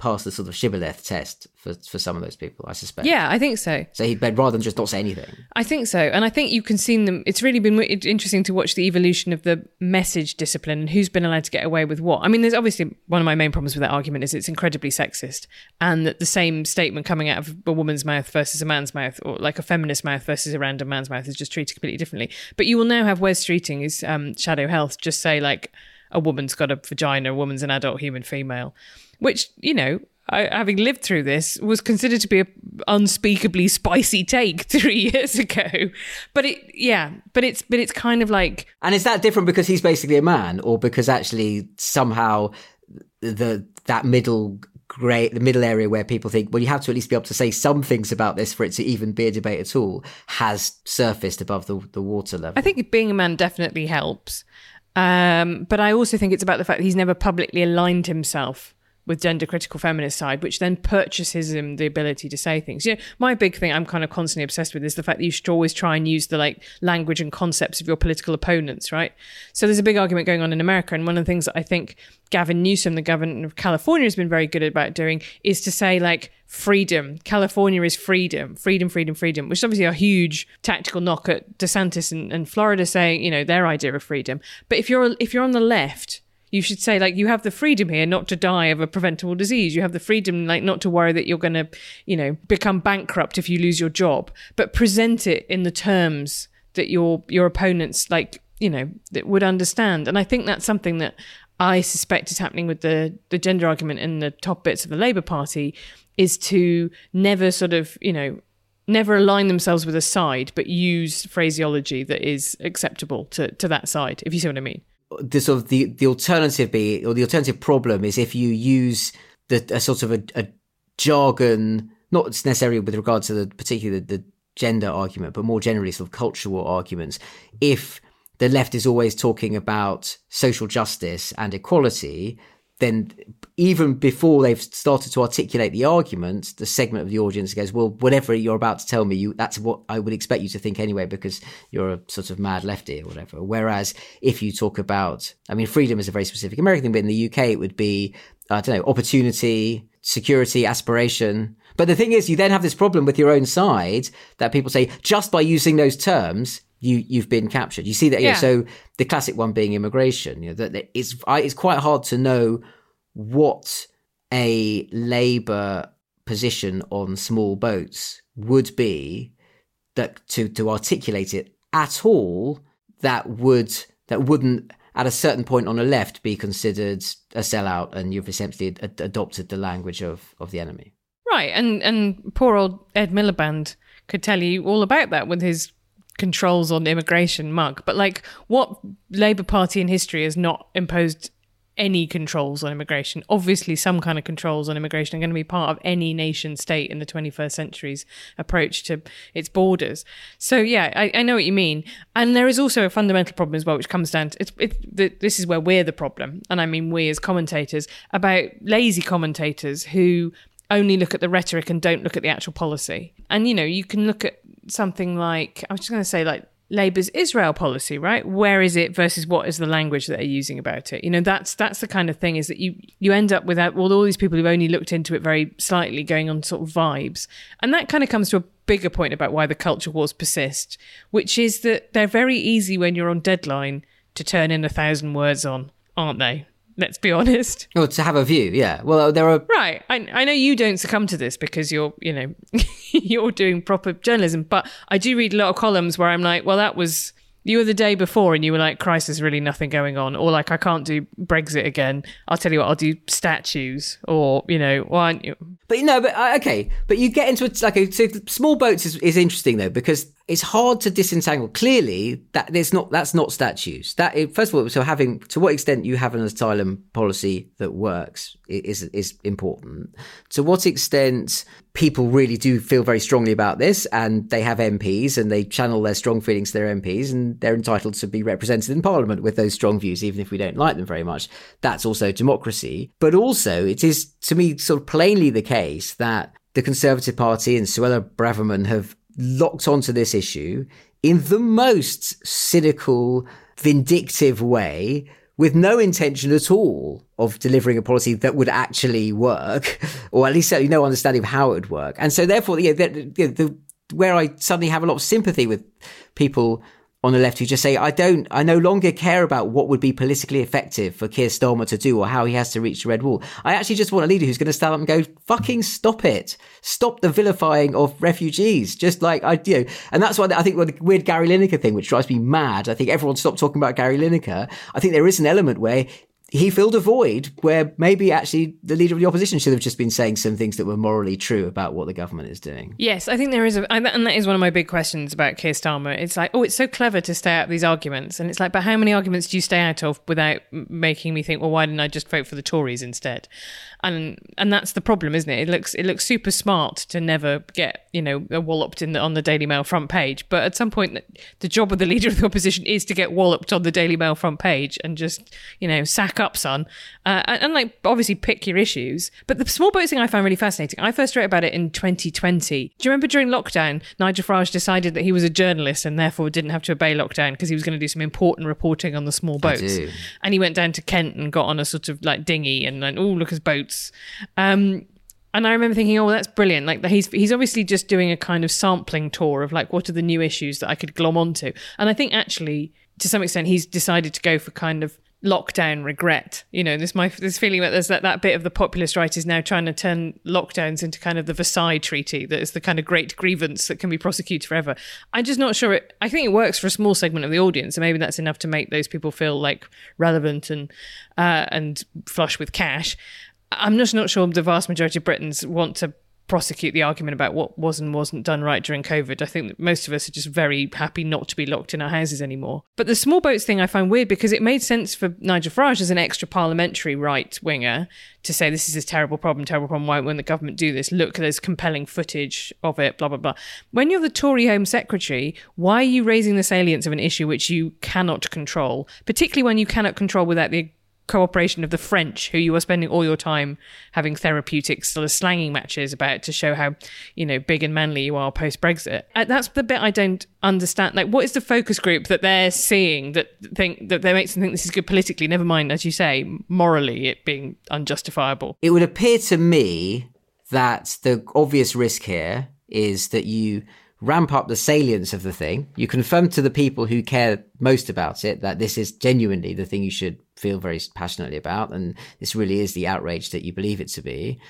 A: pass the sort of shibboleth test for, for some of those people, I suspect.
B: Yeah, I think so.
A: So he'd rather than just not say anything.
B: I think so. And I think you can see them. It's really been interesting to watch the evolution of the message discipline and who's been allowed to get away with what. I mean, there's obviously one of my main problems with that argument is it's incredibly sexist and that the same statement coming out of a woman's mouth versus a man's mouth or like a feminist mouth versus a random man's mouth is just treated completely differently. But you will now have Wes Streeting, is um, Shadow Health, just say like a woman's got a vagina, a woman's an adult human female, which, you know, I, having lived through this, was considered to be a unspeakably spicy take three years ago. But it, yeah, but it's but it's kind of like.
A: And is that different because he's basically a man, or because actually somehow the that middle grey, the middle area where people think, well, you have to at least be able to say some things about this for it to even be a debate at all, has surfaced above the the water level.
B: I think being a man definitely helps. Um, but I also think it's about the fact that he's never publicly aligned himself with gender critical feminist side, which then purchases him the ability to say things. You know, my big thing I'm kind of constantly obsessed with is the fact that you should always try and use the like language and concepts of your political opponents, right? So there's a big argument going on in America, and one of the things that I think Gavin Newsom, the governor of California, has been very good about doing is to say like freedom. California is freedom, freedom, freedom, freedom, which is obviously a huge tactical knock at DeSantis and, and Florida saying, you know, their idea of freedom. But if you're if you're on the left, you should say like you have the freedom here not to die of a preventable disease you have the freedom like not to worry that you're going to you know become bankrupt if you lose your job but present it in the terms that your your opponents like you know that would understand and i think that's something that I suspect is happening with the the gender argument in the top bits of the Labour Party is to never sort of you know never align themselves with a side, but use phraseology that is acceptable to to that side. If you see what I mean.
A: The sort of the the alternative be or the alternative problem is if you use the a sort of a, a jargon, not necessarily with regard to the particularly the, the gender argument, but more generally sort of cultural arguments. If the left is always talking about social justice and equality, then even before they've started to articulate the argument, the segment of the audience goes, "Well, whatever you're about to tell me, you that's what I would expect you to think anyway, because you're a sort of mad lefty or whatever." Whereas if you talk about, I mean, freedom is a very specific American thing, but in the UK it would be, I don't know, opportunity, security, aspiration. But the thing is, you then have this problem with your own side that people say just by using those terms, you you've been captured. You see that, yeah. so the classic one being immigration. You know, that, that it's it's quite hard to know what a Labour position on small boats would be that to to articulate it at all that would that wouldn't at a certain point on the left be considered a sellout and you've essentially ad- adopted the language of of the enemy
B: right and and poor old ed miliband could tell you all about that with his controls on immigration mug. But like, what Labour Party in history has not imposed any controls on immigration. Obviously, some kind of controls on immigration are going to be part of any nation state in the 21st century's approach to its borders. So, yeah, I, I know what you mean. And there is also a fundamental problem as well, which comes down to it's, it, this is where we're the problem. And I mean, we as commentators, about lazy commentators who only look at the rhetoric and don't look at the actual policy. And, you know, you can look at something like, I was just going to say, like Labour's Israel policy, right? Where is it versus what is the language that they're using about it? You know, that's that's the kind of thing is that you you end up with all, all these people who've only looked into it very slightly, going on sort of vibes, and that kind of comes to a bigger point about why the culture wars persist, which is that they're very easy when you're on deadline to turn in a thousand words on, aren't they? Let's be honest.
A: Oh, to have a view, yeah. Well, there are
B: right. I, I know you don't succumb to this because you're, you know, you're doing proper journalism, but I do read a lot of columns where I'm like, well, that was you were the day before and you were like, Christ, there's really nothing going on. Or like, I can't do Brexit again. I'll tell you what, I'll do statues. Or, you know, why aren't you?
A: But, you know, but uh, okay. But you get into it, like, a, so small boats is, is interesting though, because it's hard to disentangle. Clearly, that there's not, that's not statues. That, first of all, so having, to what extent you have an asylum policy that works is, is important. To what extent people really do feel very strongly about this and they have MPs and they channel their strong feelings to their MPs and they're entitled to be represented in parliament with those strong views, even if we don't like them very much. That's also democracy. But also it is to me sort of plainly the case that the Conservative Party and Suella Braverman have locked onto this issue in the most cynical, vindictive way with no intention at all of delivering a policy that would actually work, or at least certainly no understanding of how it would work. And so, therefore, yeah, the, the, the, where I suddenly have a lot of sympathy with people on the left who just say, I don't, I no longer care about what would be politically effective for Keir Starmer to do or how he has to reach the red wall. I actually just want a leader who's going to stand up and go, fucking stop it. Stop the vilifying of refugees. Just like I, you know, and that's why I think the weird Gary Lineker thing, which drives me mad. I think everyone stopped talking about Gary Lineker. I think there is an element where he filled a void where maybe actually the leader of the opposition should have just been saying some things that were morally true about what the government is doing.
B: Yes, I think there is, a, and that is one of my big questions about Keir Starmer. It's like, oh, it's so clever to stay out of these arguments, and it's like, but how many arguments do you stay out of without making me think, well, why didn't I just vote for the Tories instead? And and that's the problem, isn't it? It looks it looks super smart to never get you know walloped in the, on the Daily Mail front page, but at some point, the job of the leader of the opposition is to get walloped on the Daily Mail front page and just you know sack up, son, uh, and, and, like obviously pick your issues. But the small boat thing I find really fascinating. I first wrote about it in 2020. Do you remember during lockdown, Nigel Farage decided that he was a journalist and therefore didn't have to obey lockdown because he was going to do some important reporting on the small boats, and he went down to Kent and got on a sort of like dinghy and like, oh look, at boats um, and I remember thinking, oh, that's brilliant. Like he's he's obviously just doing a kind of sampling tour of like what are the new issues that I could glom onto. And I think actually, to some extent, he's decided to go for kind of lockdown regret. You know, this my this feeling that there's that, that bit of the populist right is now trying to turn lockdowns into kind of the Versailles Treaty that is the kind of great grievance that can be prosecuted forever. I'm just not sure it I think it works for a small segment of the audience, and maybe that's enough to make those people feel like relevant and uh, and flush with cash. I'm just not sure the vast majority of Britons want to prosecute the argument about what was and wasn't done right during COVID. I think most of us are just very happy not to be locked in our houses anymore. But the small boats thing I find weird because it made sense for Nigel Farage as an extra parliamentary right winger to say this is a terrible problem, terrible problem. Why won't the government do this? Look, there's compelling footage of it, blah, blah, blah. When you're the Tory Home Secretary, why are you raising the salience of an issue which you cannot control, particularly when you cannot control without the cooperation of the French, who you are spending all your time having therapeutic sort of slanging matches about to show how, you know, big and manly you are post Brexit. Uh, that's the bit I don't understand. Like, what is the focus group that they're seeing that think that they makes them think this is good politically? Never mind, as you say, morally it being unjustifiable.
A: It would appear to me that the obvious risk here is that you ramp up the salience of the thing. You confirm to the people who care most about it that this is genuinely the thing you should feel very passionately about, and this really is the outrage that you believe it to be.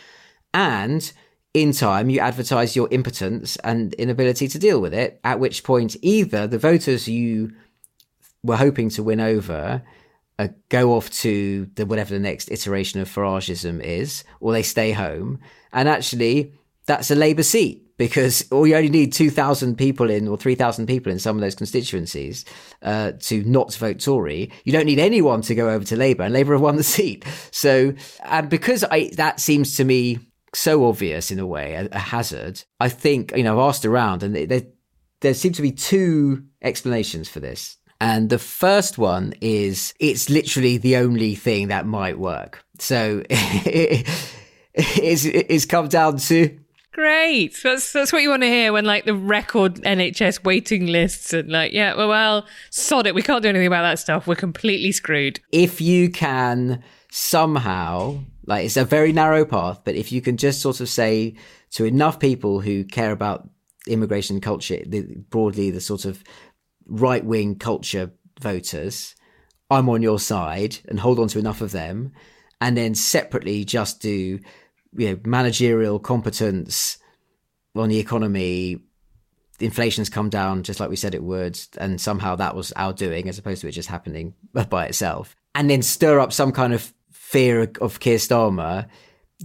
A: And in time, you advertise your impotence and inability to deal with it, at which point, either the voters you were hoping to win over uh, go off to the whatever the next iteration of Farageism is, or they stay home. And actually, that's a Labour seat because or you only need 2,000 people in or 3,000 people in some of those constituencies uh, to not vote Tory. You don't need anyone to go over to Labour, and Labour have won the seat. So, and because I, that seems to me so obvious in a way, a, a hazard, I think, you know, I've asked around and there, there seem to be two explanations for this. And the first one is it's literally the only thing that might work. So it's, it's come down to
B: Great. That's that's what you want to hear when like the record NHS waiting lists and like, yeah, well, well, sod it. We can't do anything about that stuff. We're completely screwed.
A: If you can somehow, like, it's a very narrow path, but if you can just sort of say to enough people who care about immigration culture, the, broadly the sort of right wing culture voters, I'm on your side, and hold on to enough of them, and then separately just do you know, managerial competence on the economy, inflation's come down just like we said it would, and somehow that was our doing as opposed to it just happening by itself. And then stir up some kind of fear of Keir Starmer,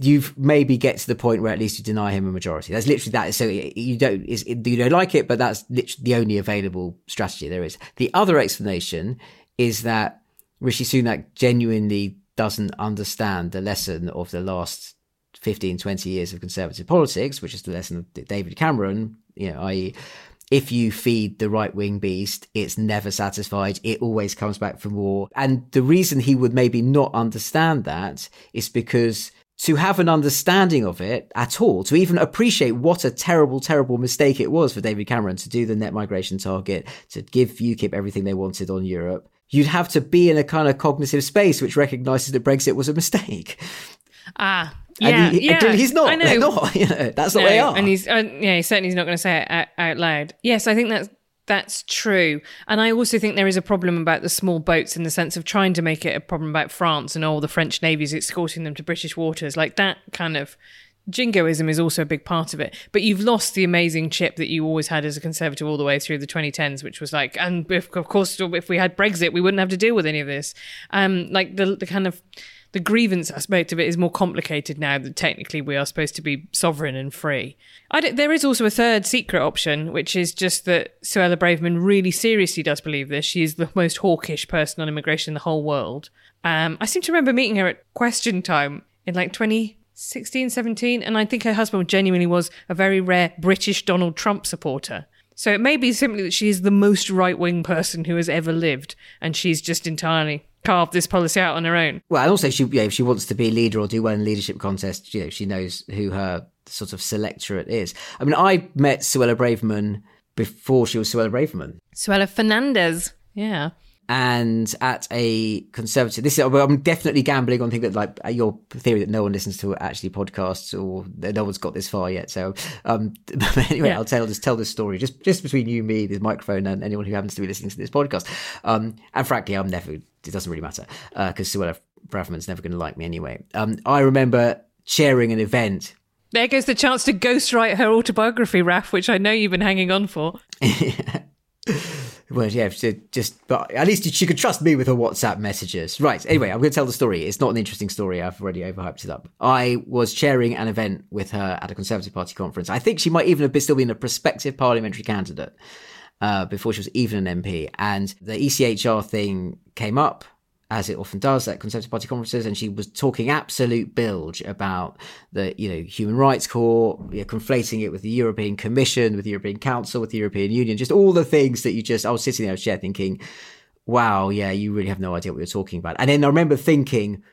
A: you've maybe get to the point where at least you deny him a majority. That's literally that. So you don't you don't like it, but that's literally the only available strategy there is. The other explanation is that Rishi Sunak genuinely doesn't understand the lesson of the last 15, 20 years of conservative politics, which is the lesson of David Cameron, you know, i.e., if you feed the right wing beast, it's never satisfied. It always comes back for more. And the reason he would maybe not understand that is because to have an understanding of it at all, to even appreciate what a terrible, terrible mistake it was for David Cameron to do the net migration target, to give UKIP everything they wanted on Europe, you'd have to be in a kind of cognitive space which recognizes that Brexit was a mistake.
B: Ah, yeah,
A: he,
B: yeah.
A: He's not.
B: I know.
A: They're not. You know, that's the
B: no,
A: way they are.
B: And he's, uh, yeah, he certainly is not going to say it out, out loud. Yes, I think that's that's true. And I also think there is a problem about the small boats in the sense of trying to make it a problem about France and all the French navies escorting them to British waters. Like that kind of jingoism is also a big part of it. But you've lost the amazing chip that you always had as a conservative all the way through the 2010s, which was like, and if, of course, if we had Brexit, we wouldn't have to deal with any of this. Um, like the the kind of the grievance aspect of it is more complicated now that technically we are supposed to be sovereign and free. there is also a third secret option, which is just that Suella Braverman really seriously does believe this. She is the most hawkish person on immigration in the whole world. Um, I seem to remember meeting her at question time in like 2016, 17, and I think her husband genuinely was a very rare British Donald Trump supporter. So it may be simply that she is the most right wing person who has ever lived, and she's just entirely carved this policy out on her own.
A: Well, and also she, you know, if she wants to be a leader or do well in leadership contests, you know, she knows who her sort of selectorate is. I mean, I met Suella Braverman before she was Suella Braverman.
B: Suella Fernandes, yeah.
A: and at a conservative. This is I'm definitely gambling on thinking that like your theory that no one listens to actually podcasts or no one's got this far yet. So um, anyway, yeah. I'll tell just tell this story just just between you, me, this microphone, and anyone who happens to be listening to this podcast. Um, and frankly, I'm never. It doesn't really matter because uh, Suella Braverman's never going to like me anyway. Um, I remember chairing an event
B: there goes the chance to ghostwrite her autobiography, Raf, which I know you've been hanging on for.
A: well, yeah, just, but at least she could trust me with her WhatsApp messages. Right. Anyway, I'm going to tell the story. It's not an interesting story. I've already overhyped it up. I was chairing an event with her at a Conservative Party conference. I think she might even have been, still been a prospective parliamentary candidate uh, before she was even an MP. And the ECHR thing came up as it often does at Conservative Party conferences, and she was talking absolute bilge about the you know Human Rights Court, you know, conflating it with the European Commission, with the European Council, with the European Union, just all the things that you just. I was sitting there, chair, thinking, "Wow, yeah, you really have no idea what you're talking about." And then I remember thinking,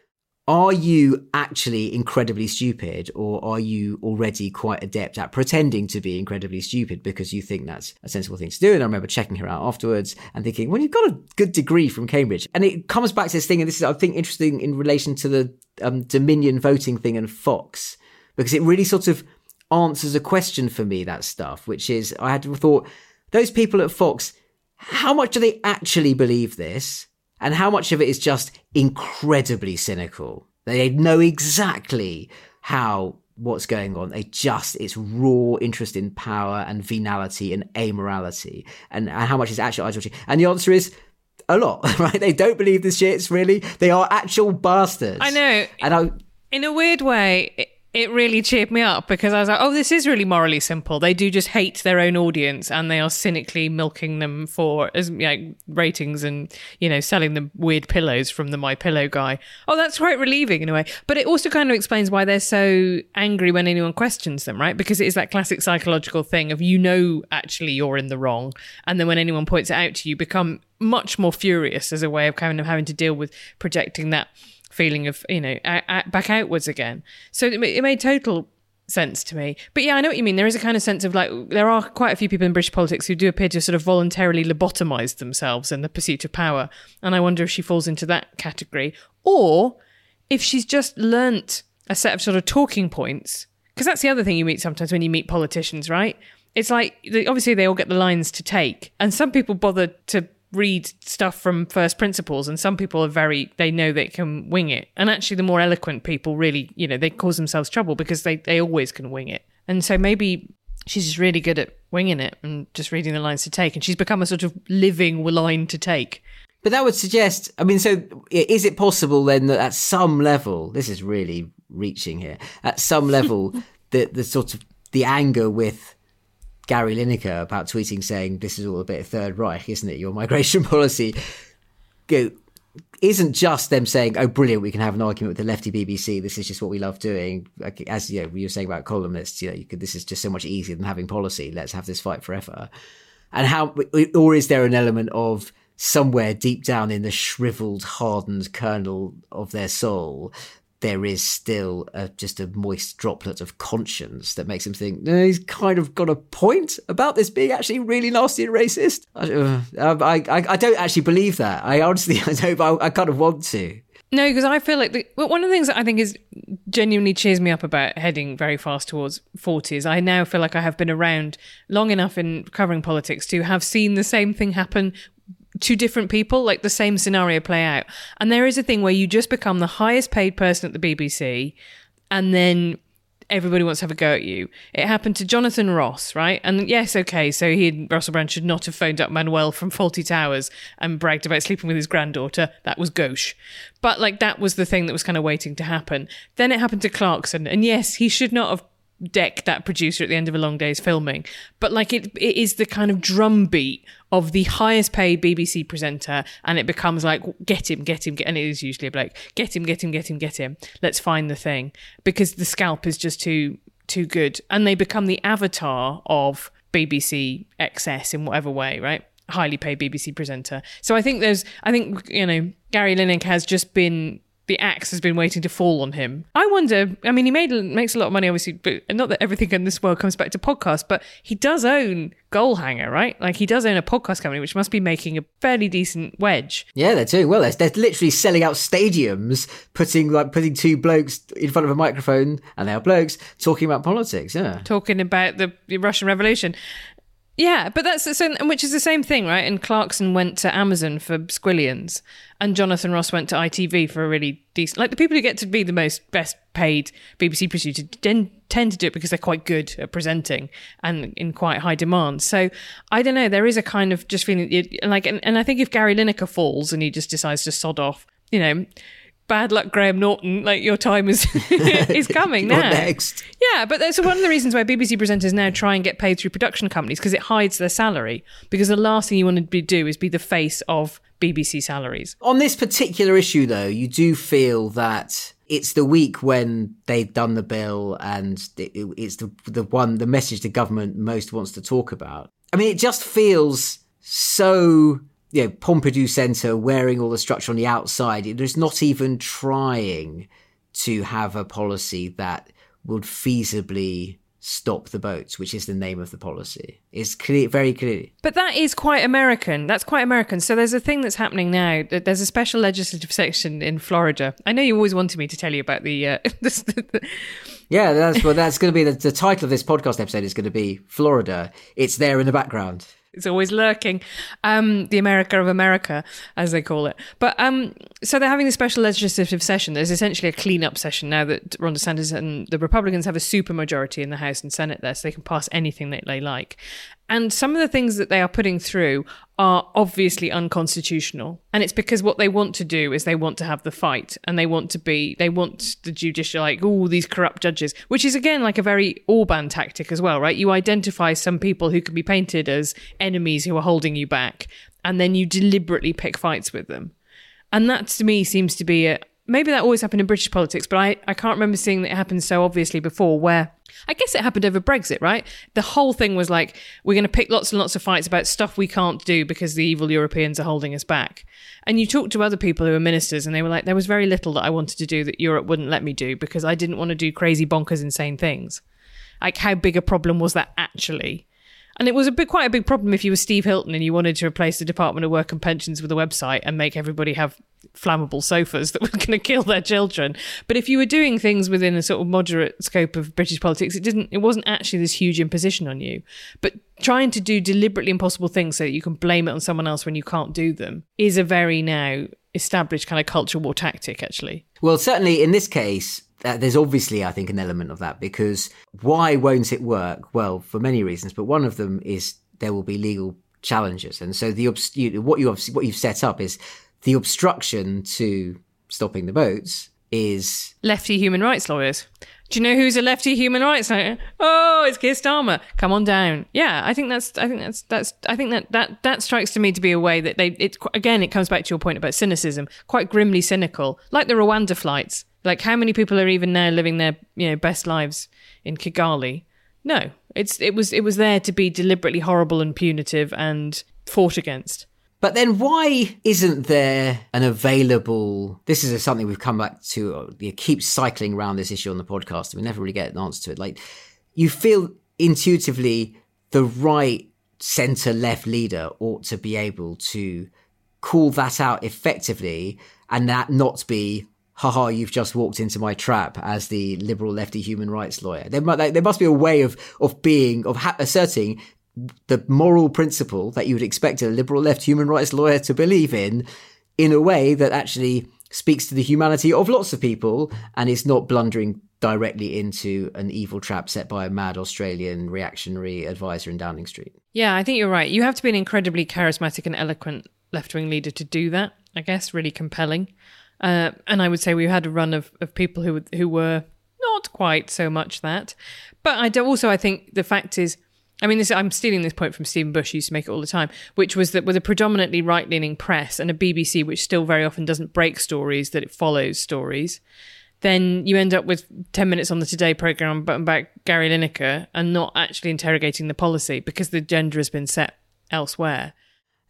A: are you actually incredibly stupid or are you already quite adept at pretending to be incredibly stupid because you think that's a sensible thing to do? And I remember checking her out afterwards and thinking, well, you've got a good degree from Cambridge. And it comes back to this thing, and this is, I think, interesting in relation to the um, Dominion voting thing and Fox, because it really sort of answers a question for me, that stuff, which is I had thought, those people at Fox, how much do they actually believe this? And how much of it is just incredibly cynical. They know exactly how what's going on. They just it's raw interest in power and venality and amorality, and, and how much is actual ideology. And the answer is a lot, right? They don't believe the shits really. They are actual bastards.
B: I know. And I, in a weird way, it really cheered me up because I was like, oh, this is really morally simple. They do just hate their own audience and they are cynically milking them for as you ratings and you know selling them weird pillows from the My Pillow guy. Oh, that's quite relieving in a way. But it also kind of explains why they're so angry when anyone questions them, right? Because it is that classic psychological thing of you know actually you're in the wrong, and then when anyone points it out to you, become much more furious as a way of kind of having to deal with projecting that feeling of you know a- a- back outwards again. So it, it made total sense to me. But yeah, I know what you mean. There is a kind of sense of like there are quite a few people in British politics who do appear to sort of voluntarily lobotomize themselves in the pursuit of power, and I wonder if she falls into that category or if she's just learnt a set of sort of talking points. Because that's the other thing you meet sometimes when you meet politicians, right? It's like obviously they all get the lines to take, and some people bother to read stuff from first principles and some people are very they know they can wing it. And actually the more eloquent people really you know they cause themselves trouble because they they always can wing it. And so maybe she's just really good at winging it and just reading the lines to take. And she's become a sort of living line to take.
A: But that would suggest i mean so is it possible then that at some level this is really reaching here at some level the the sort of the anger with Gary Lineker about tweeting saying this is all a bit of Third Reich, isn't it? Your migration policy go, isn't just them saying, "Oh, brilliant, we can have an argument with the lefty BBC. This is just what we love doing." As you, know, you were saying about columnists, you know, you could, this is just so much easier than having policy. Let's have this fight forever. And how, or is there an element of somewhere deep down in the shriveled, hardened kernel of their soul there is still a, just a moist droplet of conscience that makes him think no, he's kind of got a point about this being actually really nasty and racist. I, uh, I, I, I, don't actually believe that. I honestly I don't. I, I kind of want to.
B: No, because I feel like the, well, one of the things that I think is genuinely cheers me up about heading very fast towards 40 is I now feel like I have been around long enough in covering politics to have seen the same thing happen to different people, like the same scenario play out. And there is a thing where you just become the highest paid person at the BBC and then everybody wants to have a go at you. It happened to Jonathan Ross, right? And yes, okay, so he and Russell Brand should not have phoned up Manuel from Fawlty Towers and bragged about sleeping with his granddaughter. That was gauche. But like that was the thing that was kind of waiting to happen. Then it happened to Clarkson. And yes, he should not have deck that producer at the end of a long day's filming. But like it, it is the kind of drumbeat of the highest paid BBC presenter, and it becomes like get him, get him, get, and it is usually a bloke. Get him, get him, get him, get him. Let's find the thing because the scalp is just too too good, and they become the avatar of BBC excess in whatever way, right? Highly paid BBC presenter. So I think there's, I think you know, Gary Lineker has just been the axe has been waiting to fall on him. I wonder. I mean, he made makes a lot of money, obviously, but not that everything in this world comes back to podcasts. But he does own Goalhanger, right? Like he does own a podcast company, which must be making a fairly decent wedge.
A: Yeah, they're doing well. They're, they're literally selling out stadiums, putting like putting two blokes in front of a microphone, and they are blokes talking about politics. Yeah,
B: talking about the, the Russian Revolution. Yeah, but that's so, and which is the same thing, right? And Clarkson went to Amazon for squillions, and Jonathan Ross went to ITV for a really decent. Like the people who get to be the most best paid BBC producer tend, tend to do it because they're quite good at presenting and in quite high demand. So I don't know. There is a kind of just feeling like, and, and I think if Gary Lineker falls and he just decides to sod off, you know, bad luck, Graham Norton. Like your time is is coming now.
A: next?
B: Yeah, but that's one of the reasons why BBC presenters now try and get paid through production companies because it hides their salary. Because the last thing you want to do is be the face of BBC salaries.
A: On this particular issue, though, you do feel that it's the week when they've done the bill and it's the the one the message the government most wants to talk about. I mean, it just feels so you know, Pompidou Centre wearing all the structure on the outside. It is not even trying to have a policy that would feasibly stop the boats, which is the name of the policy. It's clear, very clear.
B: But that is quite American. That's quite American. So there's a thing that's happening now. There's a special legislative section in Florida. I know you always wanted me to tell you about the. Uh,
A: yeah, that's well. That's going to be the, the title of this podcast episode. Is going to be Florida. It's there in the background.
B: It's always lurking. Um, the America of America, as they call it. But um, so they're having this special legislative session. There's essentially a clean-up session now that Ron DeSantis and the Republicans have a supermajority in the House and Senate there, so they can pass anything that they like. And some of the things that they are putting through are obviously unconstitutional. And it's because what they want to do is they want to have the fight and they want to be, they want the judicial, like, all these corrupt judges, which is again like a very Orban tactic as well, right? You identify some people who can be painted as enemies who are holding you back, and then you deliberately pick fights with them. And that to me seems to be a, maybe that always happened in British politics, but I, I can't remember seeing that it happened so obviously before where I guess it happened over Brexit, right? The whole thing was like, we're going to pick lots and lots of fights about stuff we can't do because the evil Europeans are holding us back. And you talk to other people who are ministers, and they were like, there was very little that I wanted to do that Europe wouldn't let me do because I didn't want to do crazy, bonkers, insane things. Like, how big a problem was that actually? And it was a bit quite a big problem if you were Steve Hilton and you wanted to replace the Department of Work and Pensions with a website and make everybody have flammable sofas that were going to kill their children. But if you were doing things within a sort of moderate scope of British politics, it didn't it wasn't actually this huge imposition on you. But trying to do deliberately impossible things so that you can blame it on someone else when you can't do them is a very now established kind of culture war tactic actually.
A: Well, certainly in this case, uh, there's obviously, I think, an element of that because why won't it work? Well, for many reasons, but one of them is there will be legal challenges, and so the what you what you've set up is the obstruction to stopping the boats is
B: lefty human rights lawyers. Do you know who's a lefty human rights lawyer? Oh, it's Keir Starmer. Come on down. Yeah, I think that's. I think that's. That's. I think that that that strikes to me to be a way that they. It again. It comes back to your point about cynicism. Quite grimly cynical, like the Rwanda flights. Like how many people are even now living their you know best lives in Kigali? No, it's it was it was there to be deliberately horrible and punitive and fought against.
A: But then why isn't there an available this is something we've come back to uh, you keep cycling around this issue on the podcast and we never really get an answer to it. Like you feel intuitively the right center left leader ought to be able to call that out effectively and that not be haha, you've just walked into my trap as the liberal lefty human rights lawyer. There, there must be a way of, of being, of ha- asserting the moral principle that you would expect a liberal left human rights lawyer to believe in, in a way that actually speaks to the humanity of lots of people and is not blundering directly into an evil trap set by a mad Australian reactionary advisor in Downing Street.
B: Yeah, I think you're right. You have to be an incredibly charismatic and eloquent left wing leader to do that, I guess, really compelling. Uh, and I would say we had a run of, of people who who were not quite so much that. But I do also I think the fact is I mean, this, I'm stealing this point from Stephen Bush, who used to make it all the time, which was that with a predominantly right leaning press and a BBC which still very often doesn't break stories, that it follows stories, then you end up with 10 minutes on the Today programme about Gary Lineker and not actually interrogating the policy because the agenda has been set elsewhere.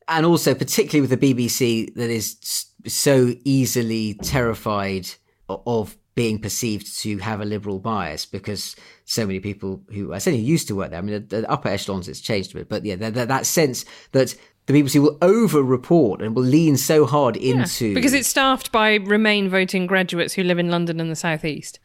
A: And also, particularly with the BBC that is so easily terrified of being perceived to have a liberal bias because so many people who I said who used to work there. I mean, the, the upper echelons it's changed a bit, but yeah, the, the, that sense that the BBC will over-report and will lean so hard into
B: because it's staffed by Remain voting graduates who live in London and the southeast.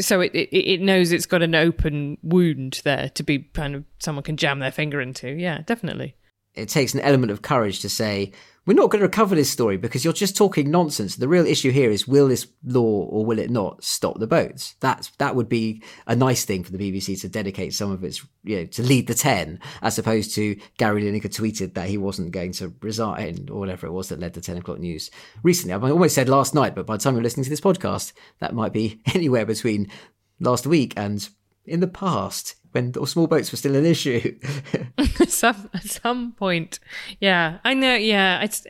B: So it, it it knows it's got an open wound there to be kind of someone can jam their finger into. Yeah, definitely.
A: It takes an element of courage to say, we're not going to recover this story because you're just talking nonsense. The real issue here is will this law or will it not stop the boats? That's that would be a nice thing for the BBC to dedicate some of its, you know, to lead the ten, as opposed to Gary Lineker tweeted that he wasn't going to resign or whatever it was that led to ten o'clock news recently. I almost said last night, but by the time you're listening to this podcast, that might be anywhere between last week and in the past when small boats were still an issue.
B: some, at some point, yeah, I know. Yeah, it's.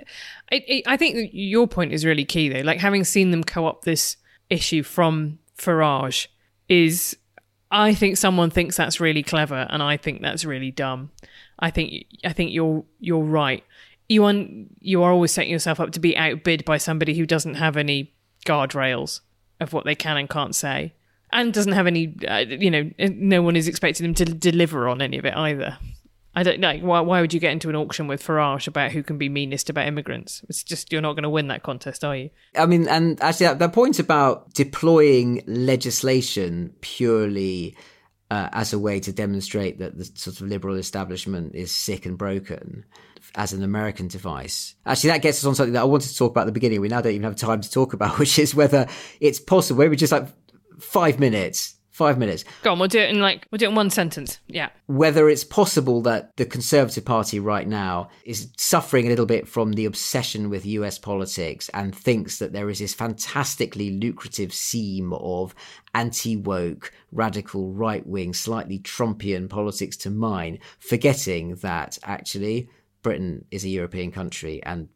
B: It, it, I think your point is really key though. Like having seen them co-op this issue from Farage is, I think someone thinks that's really clever, and I think that's really dumb. I think I think you're you're right. You are you are always setting yourself up to be outbid by somebody who doesn't have any guardrails of what they can and can't say and doesn't have any, uh, you know, no one is expecting him to deliver on any of it either. I don't know. Why, why would you get into an auction with Farage about who can be meanest about immigrants? It's just, you're not going to win that contest, are you?
A: I mean, and actually, that, that point about deploying legislation purely uh, as a way to demonstrate that the sort of liberal establishment is sick and broken as an American device. Actually, that gets us on something that I wanted to talk about at the beginning. We now don't even have time to talk about, which is whether it's possible, maybe just like five minutes. Five minutes.
B: Go on, we'll do it in like we'll do it in one sentence. Yeah.
A: Whether it's possible that the Conservative Party right now is suffering a little bit from the obsession with US politics and thinks that there is this fantastically lucrative seam of anti woke, radical, right wing, slightly Trumpian politics to mine, forgetting that actually Britain is a European country and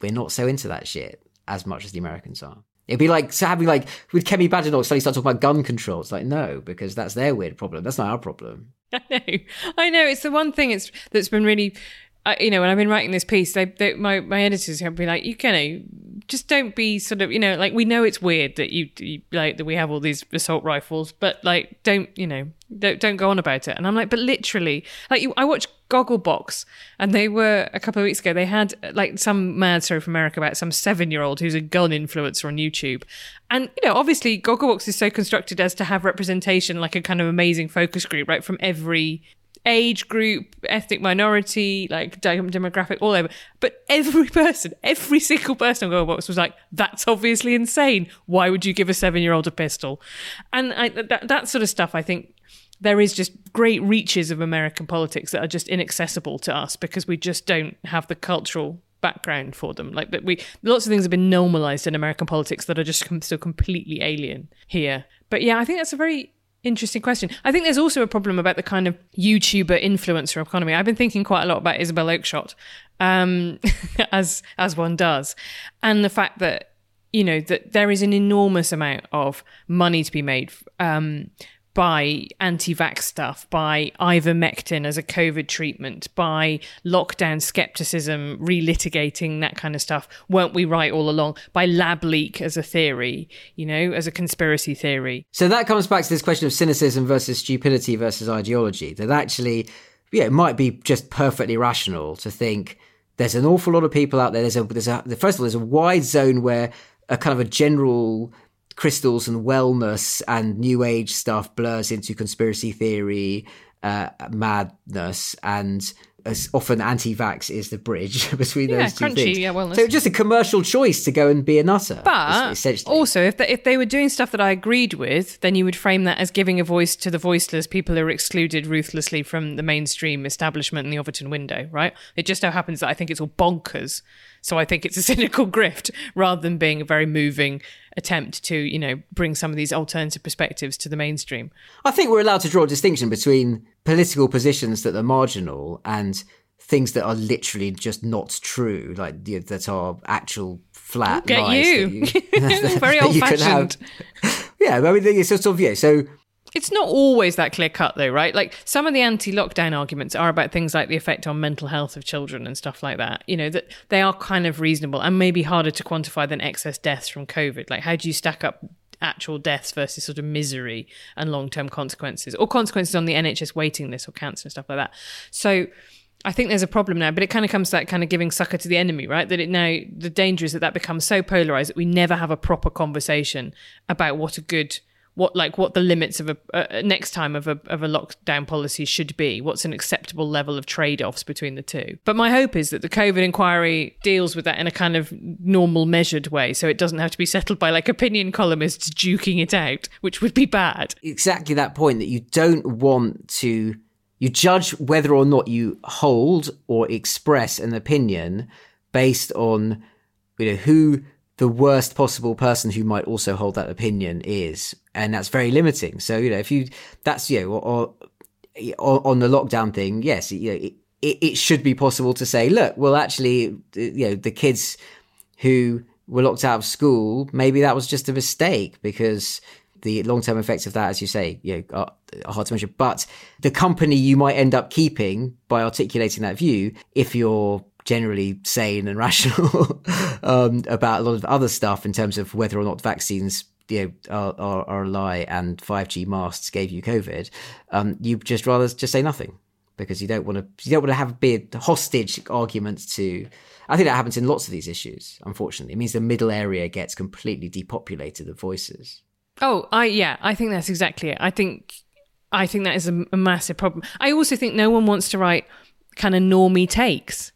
A: we're not so into that shit as much as the Americans are. It'd be like having like with Kemi Badenoch suddenly start talking about gun control. It's like no, because that's their weird problem. That's not our problem.
B: I know, I know. It's the one thing it's that's been really, you know, when I've been writing this piece, they, they, my my editors have been like, you know, eh, just don't be sort of, you know, like we know it's weird that you, you like that we have all these assault rifles, but like don't, you know, don't, don't go on about it. And I'm like, but literally, like you, I watched Gogglebox, and they were a couple of weeks ago. They had like some mad story from America about some seven-year-old who's a gun influencer on YouTube, and you know, obviously, Gogglebox is so constructed as to have representation, like a kind of amazing focus group, right, from every age group, ethnic minority, like demographic, all over. But every person, every single person on Gogglebox was like, "That's obviously insane. Why would you give a seven-year-old a pistol?" And I, that, that sort of stuff, I think there is just great reaches of American politics that are just inaccessible to us because we just don't have the cultural background for them. Like that, we lots of things have been normalized in American politics that are just still completely alien here. But yeah, I think that's a very interesting question. I think there's also a problem about the kind of YouTuber influencer economy. I've been thinking quite a lot about Isabel Oakeshott, um, as as one does, and the fact that you know that there is an enormous amount of money to be made um, by anti vax stuff, by ivermectin as a COVID treatment, by lockdown skepticism, relitigating that kind of stuff. Weren't we right all along? By lab leak as a theory, you know, as a conspiracy theory.
A: So that comes back to this question of cynicism versus stupidity versus ideology. That actually, yeah, it might be just perfectly rational to think there's an awful lot of people out there. There's a, there's a, first of all, there's a wide zone where a kind of a general crystals and wellness and new age stuff blurs into conspiracy theory uh, madness. And often anti-vax is the bridge between
B: yeah,
A: those two
B: crunchy,
A: things.
B: Yeah, wellness.
A: So just a commercial choice to go and be a nutter.
B: But
A: essentially.
B: also, if they, if they were doing stuff that I agreed with, then you would frame that as giving a voice to the voiceless, people who are excluded ruthlessly from the mainstream establishment in the Overton window, right? It just so happens that I think it's all bonkers. So I think it's a cynical grift rather than being a very moving attempt to, you know, bring some of these alternative perspectives to the mainstream.
A: I think we're allowed to draw a distinction between political positions that are marginal and things that are literally just not true, like that are actual flat lies.
B: You.
A: you
B: very old fashioned.
A: Yeah, I mean, it's sort of yeah. So
B: it's not always that clear cut, though, right? Like some of the anti lockdown arguments are about things like the effect on mental health of children and stuff like that. You know, that they are kind of reasonable and maybe harder to quantify than excess deaths from COVID. Like, how do you stack up actual deaths versus sort of misery and long term consequences or consequences on the NHS waiting list or cancer and stuff like that. So I think there's a problem now, but it kind of comes to that kind of giving succor to the enemy, right? That it now, the danger is that that becomes so polarized that we never have a proper conversation about what a good, what like what the limits of a uh, next time of a of a lockdown policy should be. What's an acceptable level of trade offs between the two? But my hope is that the COVID inquiry deals with that in a kind of normal, measured way, so it doesn't have to be settled by like opinion columnists duking it out, which would be bad.
A: Exactly that point that you don't want to you judge whether or not you hold or express an opinion based on you know who the worst possible person who might also hold that opinion is and that's very limiting so you know if you that's you know or, or on the lockdown thing yes you know, it, it should be possible to say look well actually you know the kids who were locked out of school maybe that was just a mistake because the long term effects of that, as you say, you know, are, are, hard to measure. But the company you might end up keeping by articulating that view, if you're generally sane and rational um, about a lot of other stuff in terms of whether or not vaccines you know are, are, are a lie and 5G masts gave you COVID, um, you just rather just say nothing because you don't want to you don't want to have be hostage argument to I think that happens in lots of these issues, unfortunately. It means the middle area gets completely depopulated of voices.
B: Oh, I yeah, I think that's exactly it. I think I think that is a, a massive problem. I also think no one wants to write kind of normie takes,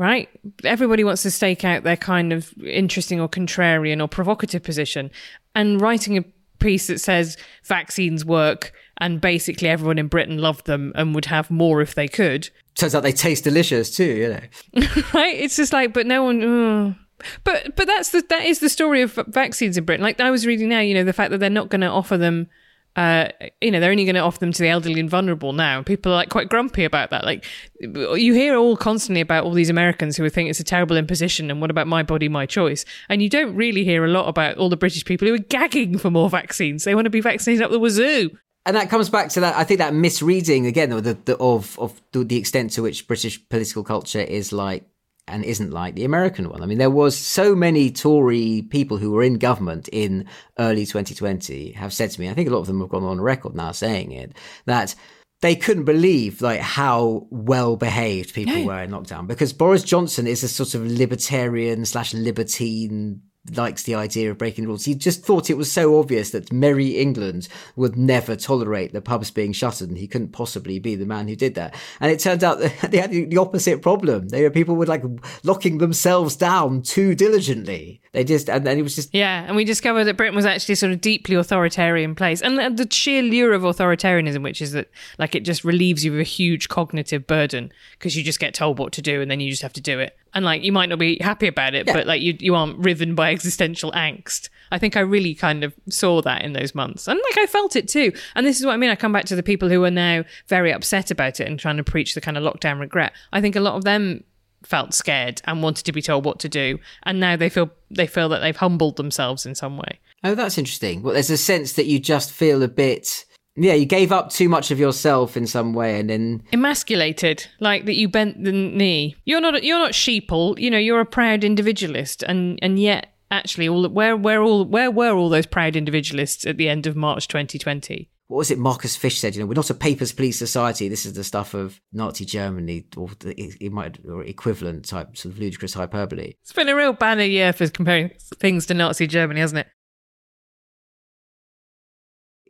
B: right? Everybody wants to stake out their kind of interesting or contrarian or provocative position, and writing a piece that says vaccines work and basically everyone in Britain loved them and would have more if they could.
A: Turns out they taste delicious too, you know.
B: right? It's just like, but no one. Oh. But but that's the that is the story of vaccines in Britain. Like I was reading now, you know, the fact that they're not going to offer them. Uh, you know, they're only going to offer them to the elderly and vulnerable now. People are like quite grumpy about that. Like, you hear all constantly about all these Americans who think it's a terrible imposition and what about my body, my choice? And you don't really hear a lot about all the British people who are gagging for more vaccines. They want to be vaccinated up the wazoo
A: and that comes back to that. I think that misreading again the, the, of of the extent to which British political culture is like and isn't like the American one. I mean, there was so many Tory people who were in government in early 2020 have said to me, I think a lot of them have gone on record now saying it, that they couldn't believe like how well behaved people yeah. were in lockdown because Boris Johnson is a sort of libertarian slash libertine likes the idea of breaking rules. He just thought it was so obvious that merry England would never tolerate the pubs being shuttered, and he couldn't possibly be the man who did that. And it turned out that they had the opposite problem. They were people were like locking themselves down too diligently. They just and then it was just
B: yeah. And we discovered that Britain was actually sort of deeply authoritarian place, and the sheer lure of authoritarianism, which is that like it just relieves you of a huge cognitive burden because you just get told what to do and then you just have to do it and like you might not be happy about it, yeah. but like you you aren't riven by existential angst. I think I really kind of saw that in those months, and like I felt it too. And this is what I mean. I come back to the people who are now very upset about it and trying to preach the kind of lockdown regret. I think a lot of them felt scared and wanted to be told what to do, and now they feel they feel that they've humbled themselves in some way.
A: Oh, that's interesting. Well, there's a sense that you just feel a bit yeah, you gave up too much of yourself in some way, and then
B: emasculated, like that. You bent the knee. You're not. You're not sheeple. You know, you're a proud individualist, and and yet, actually, all where where all where were all those proud individualists at the end of March 2020?
A: What was it? Marcus Fysh said, "You know, we're not a papers please society. This is the stuff of Nazi Germany, or the, it might or equivalent type, sort of ludicrous hyperbole."
B: It's been a real banner year for comparing things to Nazi Germany, hasn't it?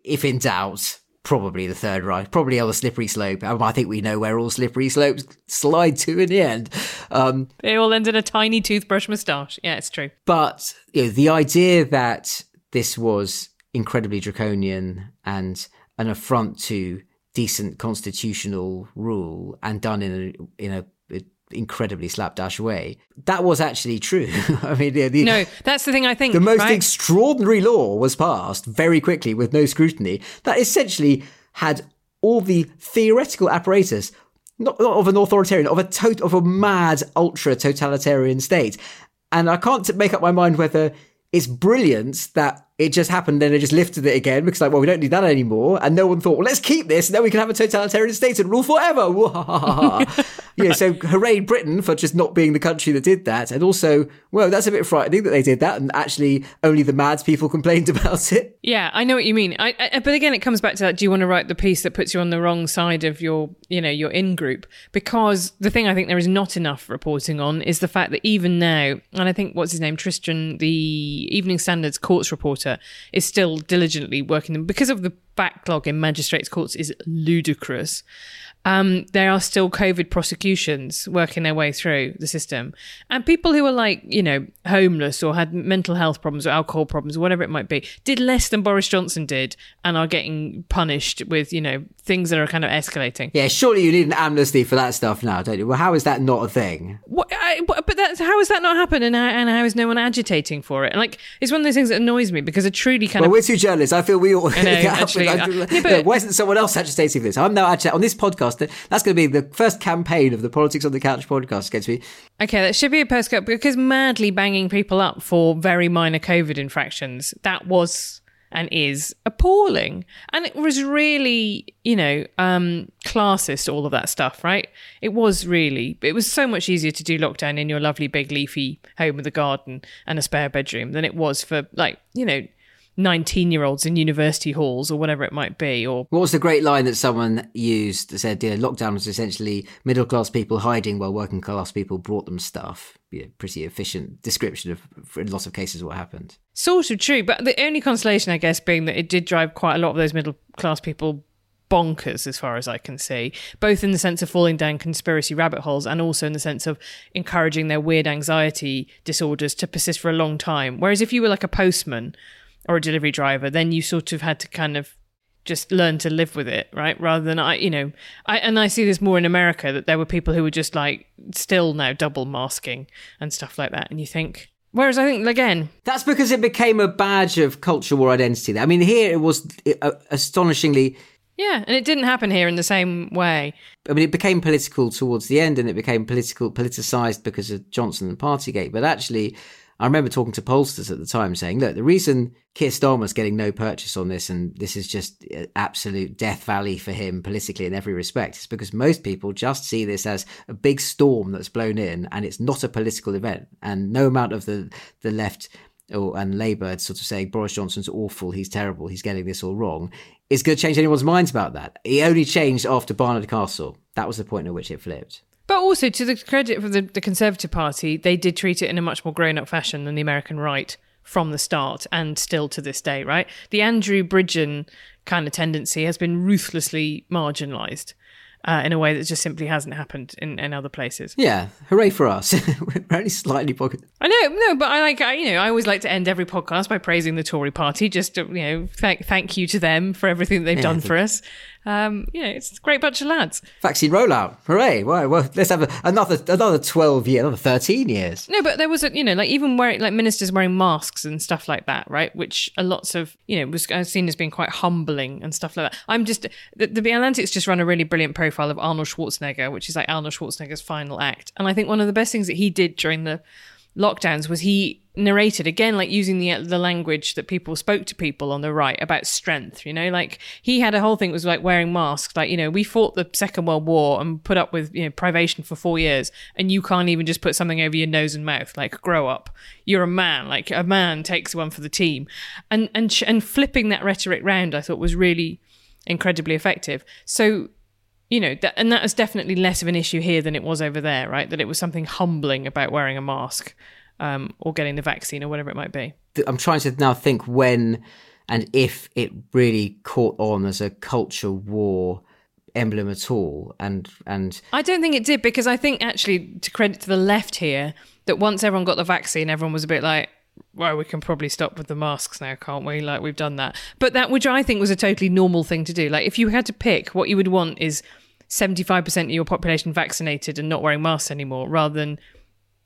A: If in doubt, probably the Third Reich, probably on the slippery slope. Um, I think we know where all slippery slopes slide to in the end. Um,
B: they all end in a tiny toothbrush moustache. Yeah, it's true.
A: But you know, the idea that this was incredibly draconian and an affront to decent constitutional rule and done in a in a incredibly slapdash way. That was actually true. I mean, the, the,
B: no, that's the thing I think.
A: The most
B: right?
A: extraordinary law was passed very quickly with no scrutiny that essentially had all the theoretical apparatus. Not, not of an authoritarian, of a tot- of a mad, ultra totalitarian state, and I can't make up my mind whether it's brilliant that it just happened and they just lifted it again because like well we don't need that anymore and no one thought well let's keep this and then we can have a totalitarian state and rule forever know, so hooray Britain for just not being the country that did that. And also, well, that's a bit frightening that they did that and actually only the mad people complained about it.
B: Yeah, I know what you mean. I, I, uh, but again, it comes back to that. Do you want to write the piece that puts you on the wrong side of your, you know, your in group? Because the thing I think there is not enough reporting on is the fact that even now, and I think what's his name, Tristan, the Evening Standard's courts reporter, is still diligently working them because of the backlog in magistrates' courts is ludicrous um, there are still COVID prosecutions working their way through the system. And people who are like, you know, homeless or had mental health problems or alcohol problems or whatever it might be, did less than Boris Johnson did and are getting punished with, you know, things that are kind of escalating.
A: Yeah, surely you need an amnesty for that stuff now, don't you? Well, how is that not a thing?
B: What, I, but that's, how has that not happened and how, and how is no one agitating for it? And like, it's one of those things that annoys me because it truly kind
A: well,
B: of.
A: we're two journalists. I feel we all.
B: I know, actually, I,
A: but, why isn't someone else agitating for this? I'm now agitating on this podcast podcast. That's going to be the first campaign of the Politics on the Couch podcast against me.
B: Okay, that should be a postcard because madly banging people up for very minor COVID infractions. That was and is appalling. And it was really, you know, um, classist, all of that stuff, right? It was really, it was so much easier to do lockdown in your lovely big leafy home with a garden and a spare bedroom than it was for, like, you know, 19 year olds in university halls or whatever it might be or
A: what was the great line that someone used that said yeah, lockdown was essentially middle class people hiding while working class people brought them stuff yeah, pretty efficient description of in lots of cases what happened
B: sort of true but the only consolation i guess being that it did drive quite a lot of those middle class people bonkers as far as I can see, both in the sense of falling down conspiracy rabbit holes and also in the sense of encouraging their weird anxiety disorders to persist for a long time. Whereas if you were like a postman or a delivery driver, then you sort of had to kind of just learn to live with it, right? Rather than I, you know, I and I see this more in America that there were people who were just like still now double masking and stuff like that, and you think. Whereas I think again,
A: that's because it became a badge of cultural war identity. I mean, here it was uh, astonishingly.
B: Yeah, and it didn't happen here in the same way.
A: I mean, it became political towards the end, and it became political politicized because of Johnson and Partygate. But actually, I remember talking to pollsters at the time saying, look, the reason Keir Starmer's getting no purchase on this and this is just uh, absolute death valley for him politically in every respect is because most people just see this as a big storm that's blown in and it's not a political event. And no amount of the, the left or, and Labour sort of saying Boris Johnson's awful, he's terrible, he's getting this all wrong, is going to change anyone's minds about that. It only changed after Barnard Castle. That was the point at which it flipped.
B: But also, to the credit of the, the Conservative Party, they did treat it in a much more grown up fashion than the American right from the start and still to this day, right? The Andrew Bridgen kind of tendency has been ruthlessly marginalised uh, in a way that just simply hasn't happened in, in other places.
A: Yeah, hooray for us! We're only slightly pocket.
B: I know, no, but I like, I, you know, I always like to end every podcast by praising the Tory Party. Just to, you know, thank thank you to them for everything they've yeah, done for us um, you know, it's a great bunch of lads.
A: Vaccine rollout, hooray! Well, well let's have a, another another twelve years, another thirteen years.
B: No, but there was a, you know, like even wearing like ministers wearing masks and stuff like that, right? Which a lots of you know was seen as being quite humbling and stuff like that. I'm just the, the Atlantic's just run a really brilliant profile of Arnold Schwarzenegger, which is like Arnold Schwarzenegger's final act, and I think one of the best things that he did during the lockdowns was he narrated again like using the the language that people spoke to people on the right about strength you know? Like he had a whole thing was like wearing masks. Like you know we fought the second world war and put up with you know privation for 4 years and you can't even just put something over your nose and mouth. Like grow up. You're a man. Like a man takes one for the team. And and and flipping that rhetoric round i thought was really incredibly effective. So you know, that, and that was definitely less of an issue here than it was over there, right? That it was something humbling about wearing a mask um, or getting the vaccine or whatever it might be.
A: I'm trying to now think when and if it really caught on as a culture war emblem at all and and
B: I don't think it did because I think actually to credit to the left here that once everyone got the vaccine everyone was a bit like well, we can probably stop with the masks now, can't we? Like we've done that. But that, which I think was a totally normal thing to do. Like if you had to pick, what you would want is 75% of your population vaccinated and not wearing masks anymore rather than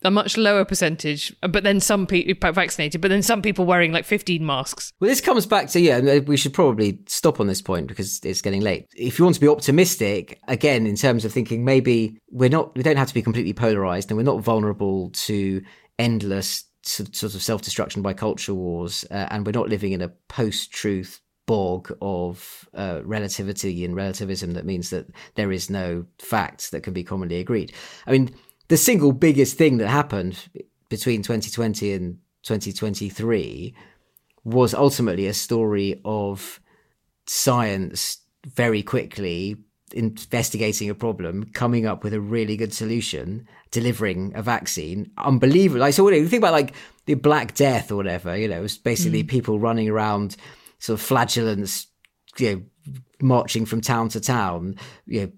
B: a much lower percentage, but then some people vaccinated, but then some people wearing like 15 masks.
A: Well, this comes back to, yeah, we should probably stop on this point because it's getting late. If you want to be optimistic, again, in terms of thinking maybe we're not, we don't have to be completely polarized and we're not vulnerable to endless sort of self destruction by culture wars, uh, and we're not living in a post truth bog of uh, relativity and relativism that means that there is no fact that can be commonly agreed. I mean, the single biggest thing that happened between 2020 and 2023 was ultimately a story of science very quickly investigating a problem, coming up with a really good solution, delivering a vaccine. Unbelievable. Like, so what you think about like the Black Death or whatever? You know, it was basically mm. people running around sort of flagellants, you know, marching from town to town, you know,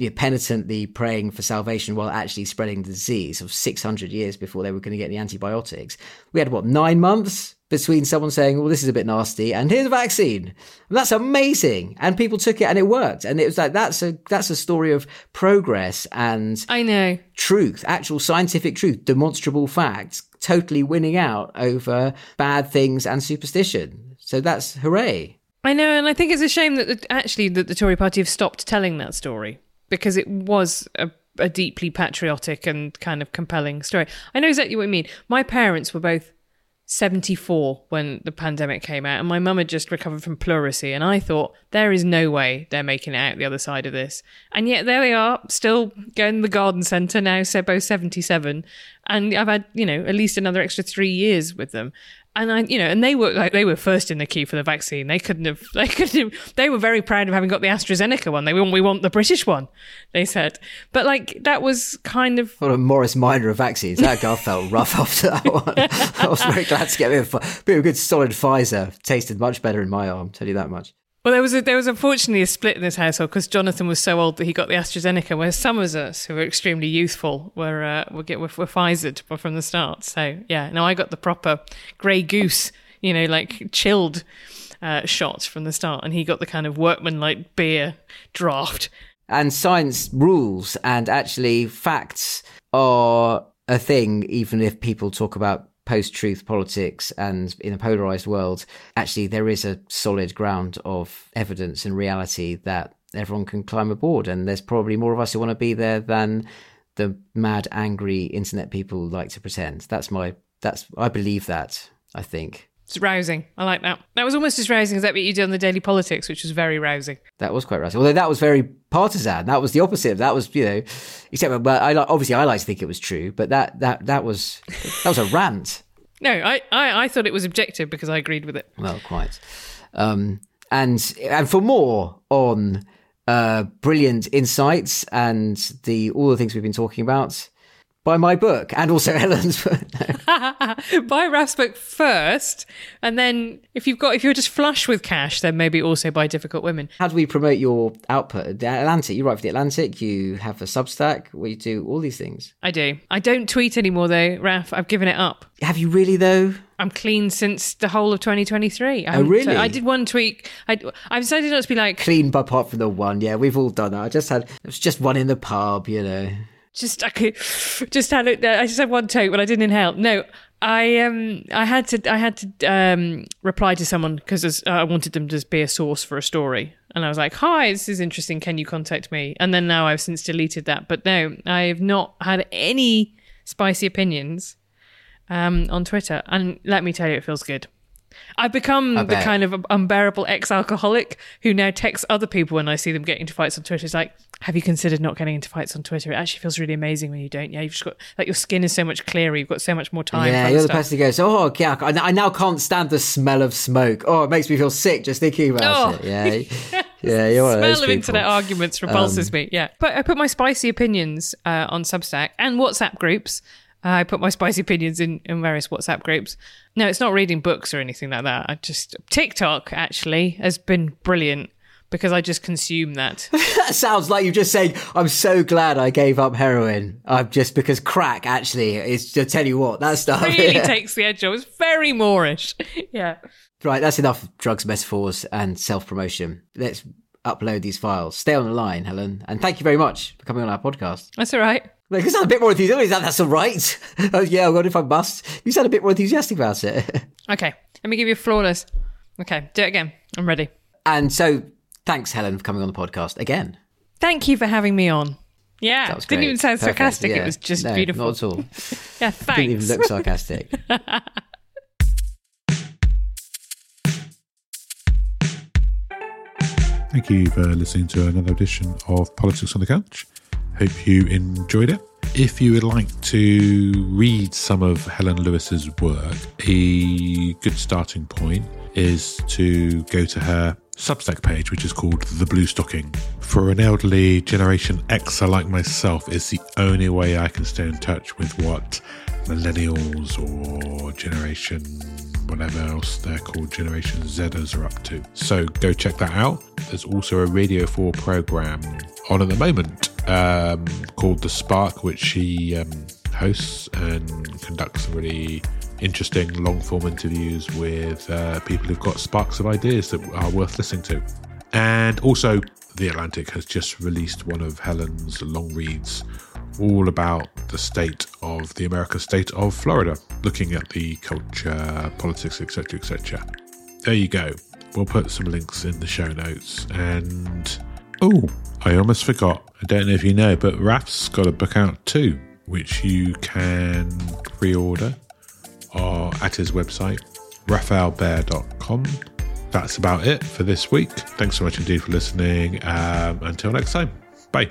A: you know, penitently praying for salvation while actually spreading the disease of 600 years before they were going to get the antibiotics. We had what, nine months between someone saying, well, this is a bit nasty and here's a vaccine. And that's amazing. And people took it and it worked. And it was like, that's a, that's a story of progress and
B: I know
A: truth, actual scientific truth, demonstrable facts, totally winning out over bad things and superstition. So that's hooray.
B: I know. And I think it's a shame that the, actually that the Tory party have stopped telling that story because it was a, a deeply patriotic and kind of compelling story. I know exactly what you mean. My parents were both 74 when the pandemic came out, and my mum had just recovered from pleurisy. And I thought, there is no way they're making it out the other side of this. And yet, there they are, still going to the garden centre now, so both 77. And I've had, you know, at least another extra three years with them and I, you know, and they were like they were first in the queue for the vaccine. They couldn't have. They couldn't. Have, they were very proud of having got the AstraZeneca one. They want we want the British one. They said, but like that was kind of.
A: What a Morris Minor of vaccines. That guy felt rough after that one. I was very glad to get a bit of, a good solid Pfizer. Tasted much better in my arm. Tell you that much.
B: Well, there was a, there was unfortunately a split in this household because Jonathan was so old that he got the AstraZeneca, whereas some of us who were extremely youthful were uh, were, get, were, were Pfizer from the start. So yeah, no, I got the proper grey goose, you know, like chilled uh, shot from the start, and he got the kind of workman like beer draft.
A: And science rules, and actually facts are a thing, even if people talk about post truth politics and in a polarized world, actually, there is a solid ground of evidence and reality that everyone can climb aboard. And there's probably more of us who want to be there than the mad, angry internet people like to pretend. That's my, that's, I believe that, I think.
B: It's rousing. I like that. That was almost as rousing as that what you did on the Daily Politics, which was very rousing.
A: That was quite rousing. Although that was very partisan. That was the opposite. That was, you know, except, but I obviously I like to think it was true, but that that that was that was a rant.
B: No, I, I, I thought it was objective because I agreed with it.
A: Well, quite. Um, and and for more on uh, brilliant insights and the all the things we've been talking about, buy my book and also Helen's book.
B: buy Raf's book first, and then if you've got if you're just flush with cash, then maybe also buy Difficult Women.
A: How do we promote your output? The Atlantic, you write for the Atlantic. You have a Substack where you do all these things.
B: I do. I don't tweet anymore though, Raf. I've given it up.
A: Have you really though?
B: I'm clean since the whole of 2023.
A: I oh, really?
B: I did one tweet. I, I decided not to be like
A: clean, but apart from the one. Yeah, we've all done that. I just had it was just one in the pub, you know.
B: Just I could just had it. I just had one take, but I didn't inhale. No, I um I had to I had to um reply to someone because I wanted them to be a source for a story, and I was like, "Hi, this is interesting. Can you contact me?" And then now I've since deleted that. But no, I have not had any spicy opinions um on Twitter, and let me tell you, it feels good. I've become the kind of unbearable ex-alcoholic who now texts other people when I see them getting into fights on Twitter. It's like, have you considered not getting into fights on Twitter? It actually feels really amazing when you don't. Yeah, you've just got like your skin is so much clearer. You've got so much more time.
A: Yeah, you're the person who goes, oh, yeah, I now can't stand the smell of smoke. Oh, it makes me feel sick just thinking about oh. it. Yeah. Yeah, you're one
B: Smell
A: of,
B: of internet arguments repulses um, me. Yeah, but I put my spicy opinions uh, on Substack and WhatsApp groups. Uh, I put my spicy opinions in, in various WhatsApp groups. No, it's not reading books or anything like that. I just TikTok actually has been brilliant because I just consume that.
A: that sounds like you're just saying, I'm so glad I gave up heroin. I'm just because crack actually is to tell you what, that stuff
B: really yeah. takes the edge off. It's very moreish. yeah.
A: Right, that's enough drugs metaphors and self promotion. Let's upload these files. Stay on the line, Helen. And thank you very much for coming on our podcast.
B: That's all right.
A: Like, you sound a bit more enthusiastic. That, that's all right. oh, yeah, well, if I must. You sound a bit more enthusiastic about it.
B: okay, let me give you a flawless. Okay, do it again. I'm ready.
A: And so, thanks, Helen, for coming on the podcast again.
B: Thank you for having me on. Yeah, that was didn't even sound Perfect. sarcastic. Yeah. It was just
A: no,
B: beautiful.
A: Not at all.
B: yeah, thanks.
A: Didn't even look sarcastic.
D: Thank you for listening to another edition of Politics on the Couch. Hope you enjoyed it. If you would like to read some of Helen Lewis's work, a good starting point is to go to her Substack page, which is called The Bluestocking. For an elderly Generation Xer like myself, it's the only way I can stay in touch with what millennials or Generation whatever else they're called, Generation Zers are up to. So go check that out. There's also a Radio 4 program on at the moment um, called The Spark, which she um, hosts and conducts some really interesting long form interviews with uh, people who've got sparks of ideas that are worth listening to. And also, The Atlantic has just released one of Helen's long reads all about the state of the American state of Florida, looking at the culture, politics, etc., etc. There you go. We'll put some links in the show notes. And oh, I almost forgot. I don't know if you know, but Raf's got a book out too, which you can pre-order or at his website, rafaelbehr.com. That's about it for this week. Thanks so much indeed for listening. Um, until next time, bye.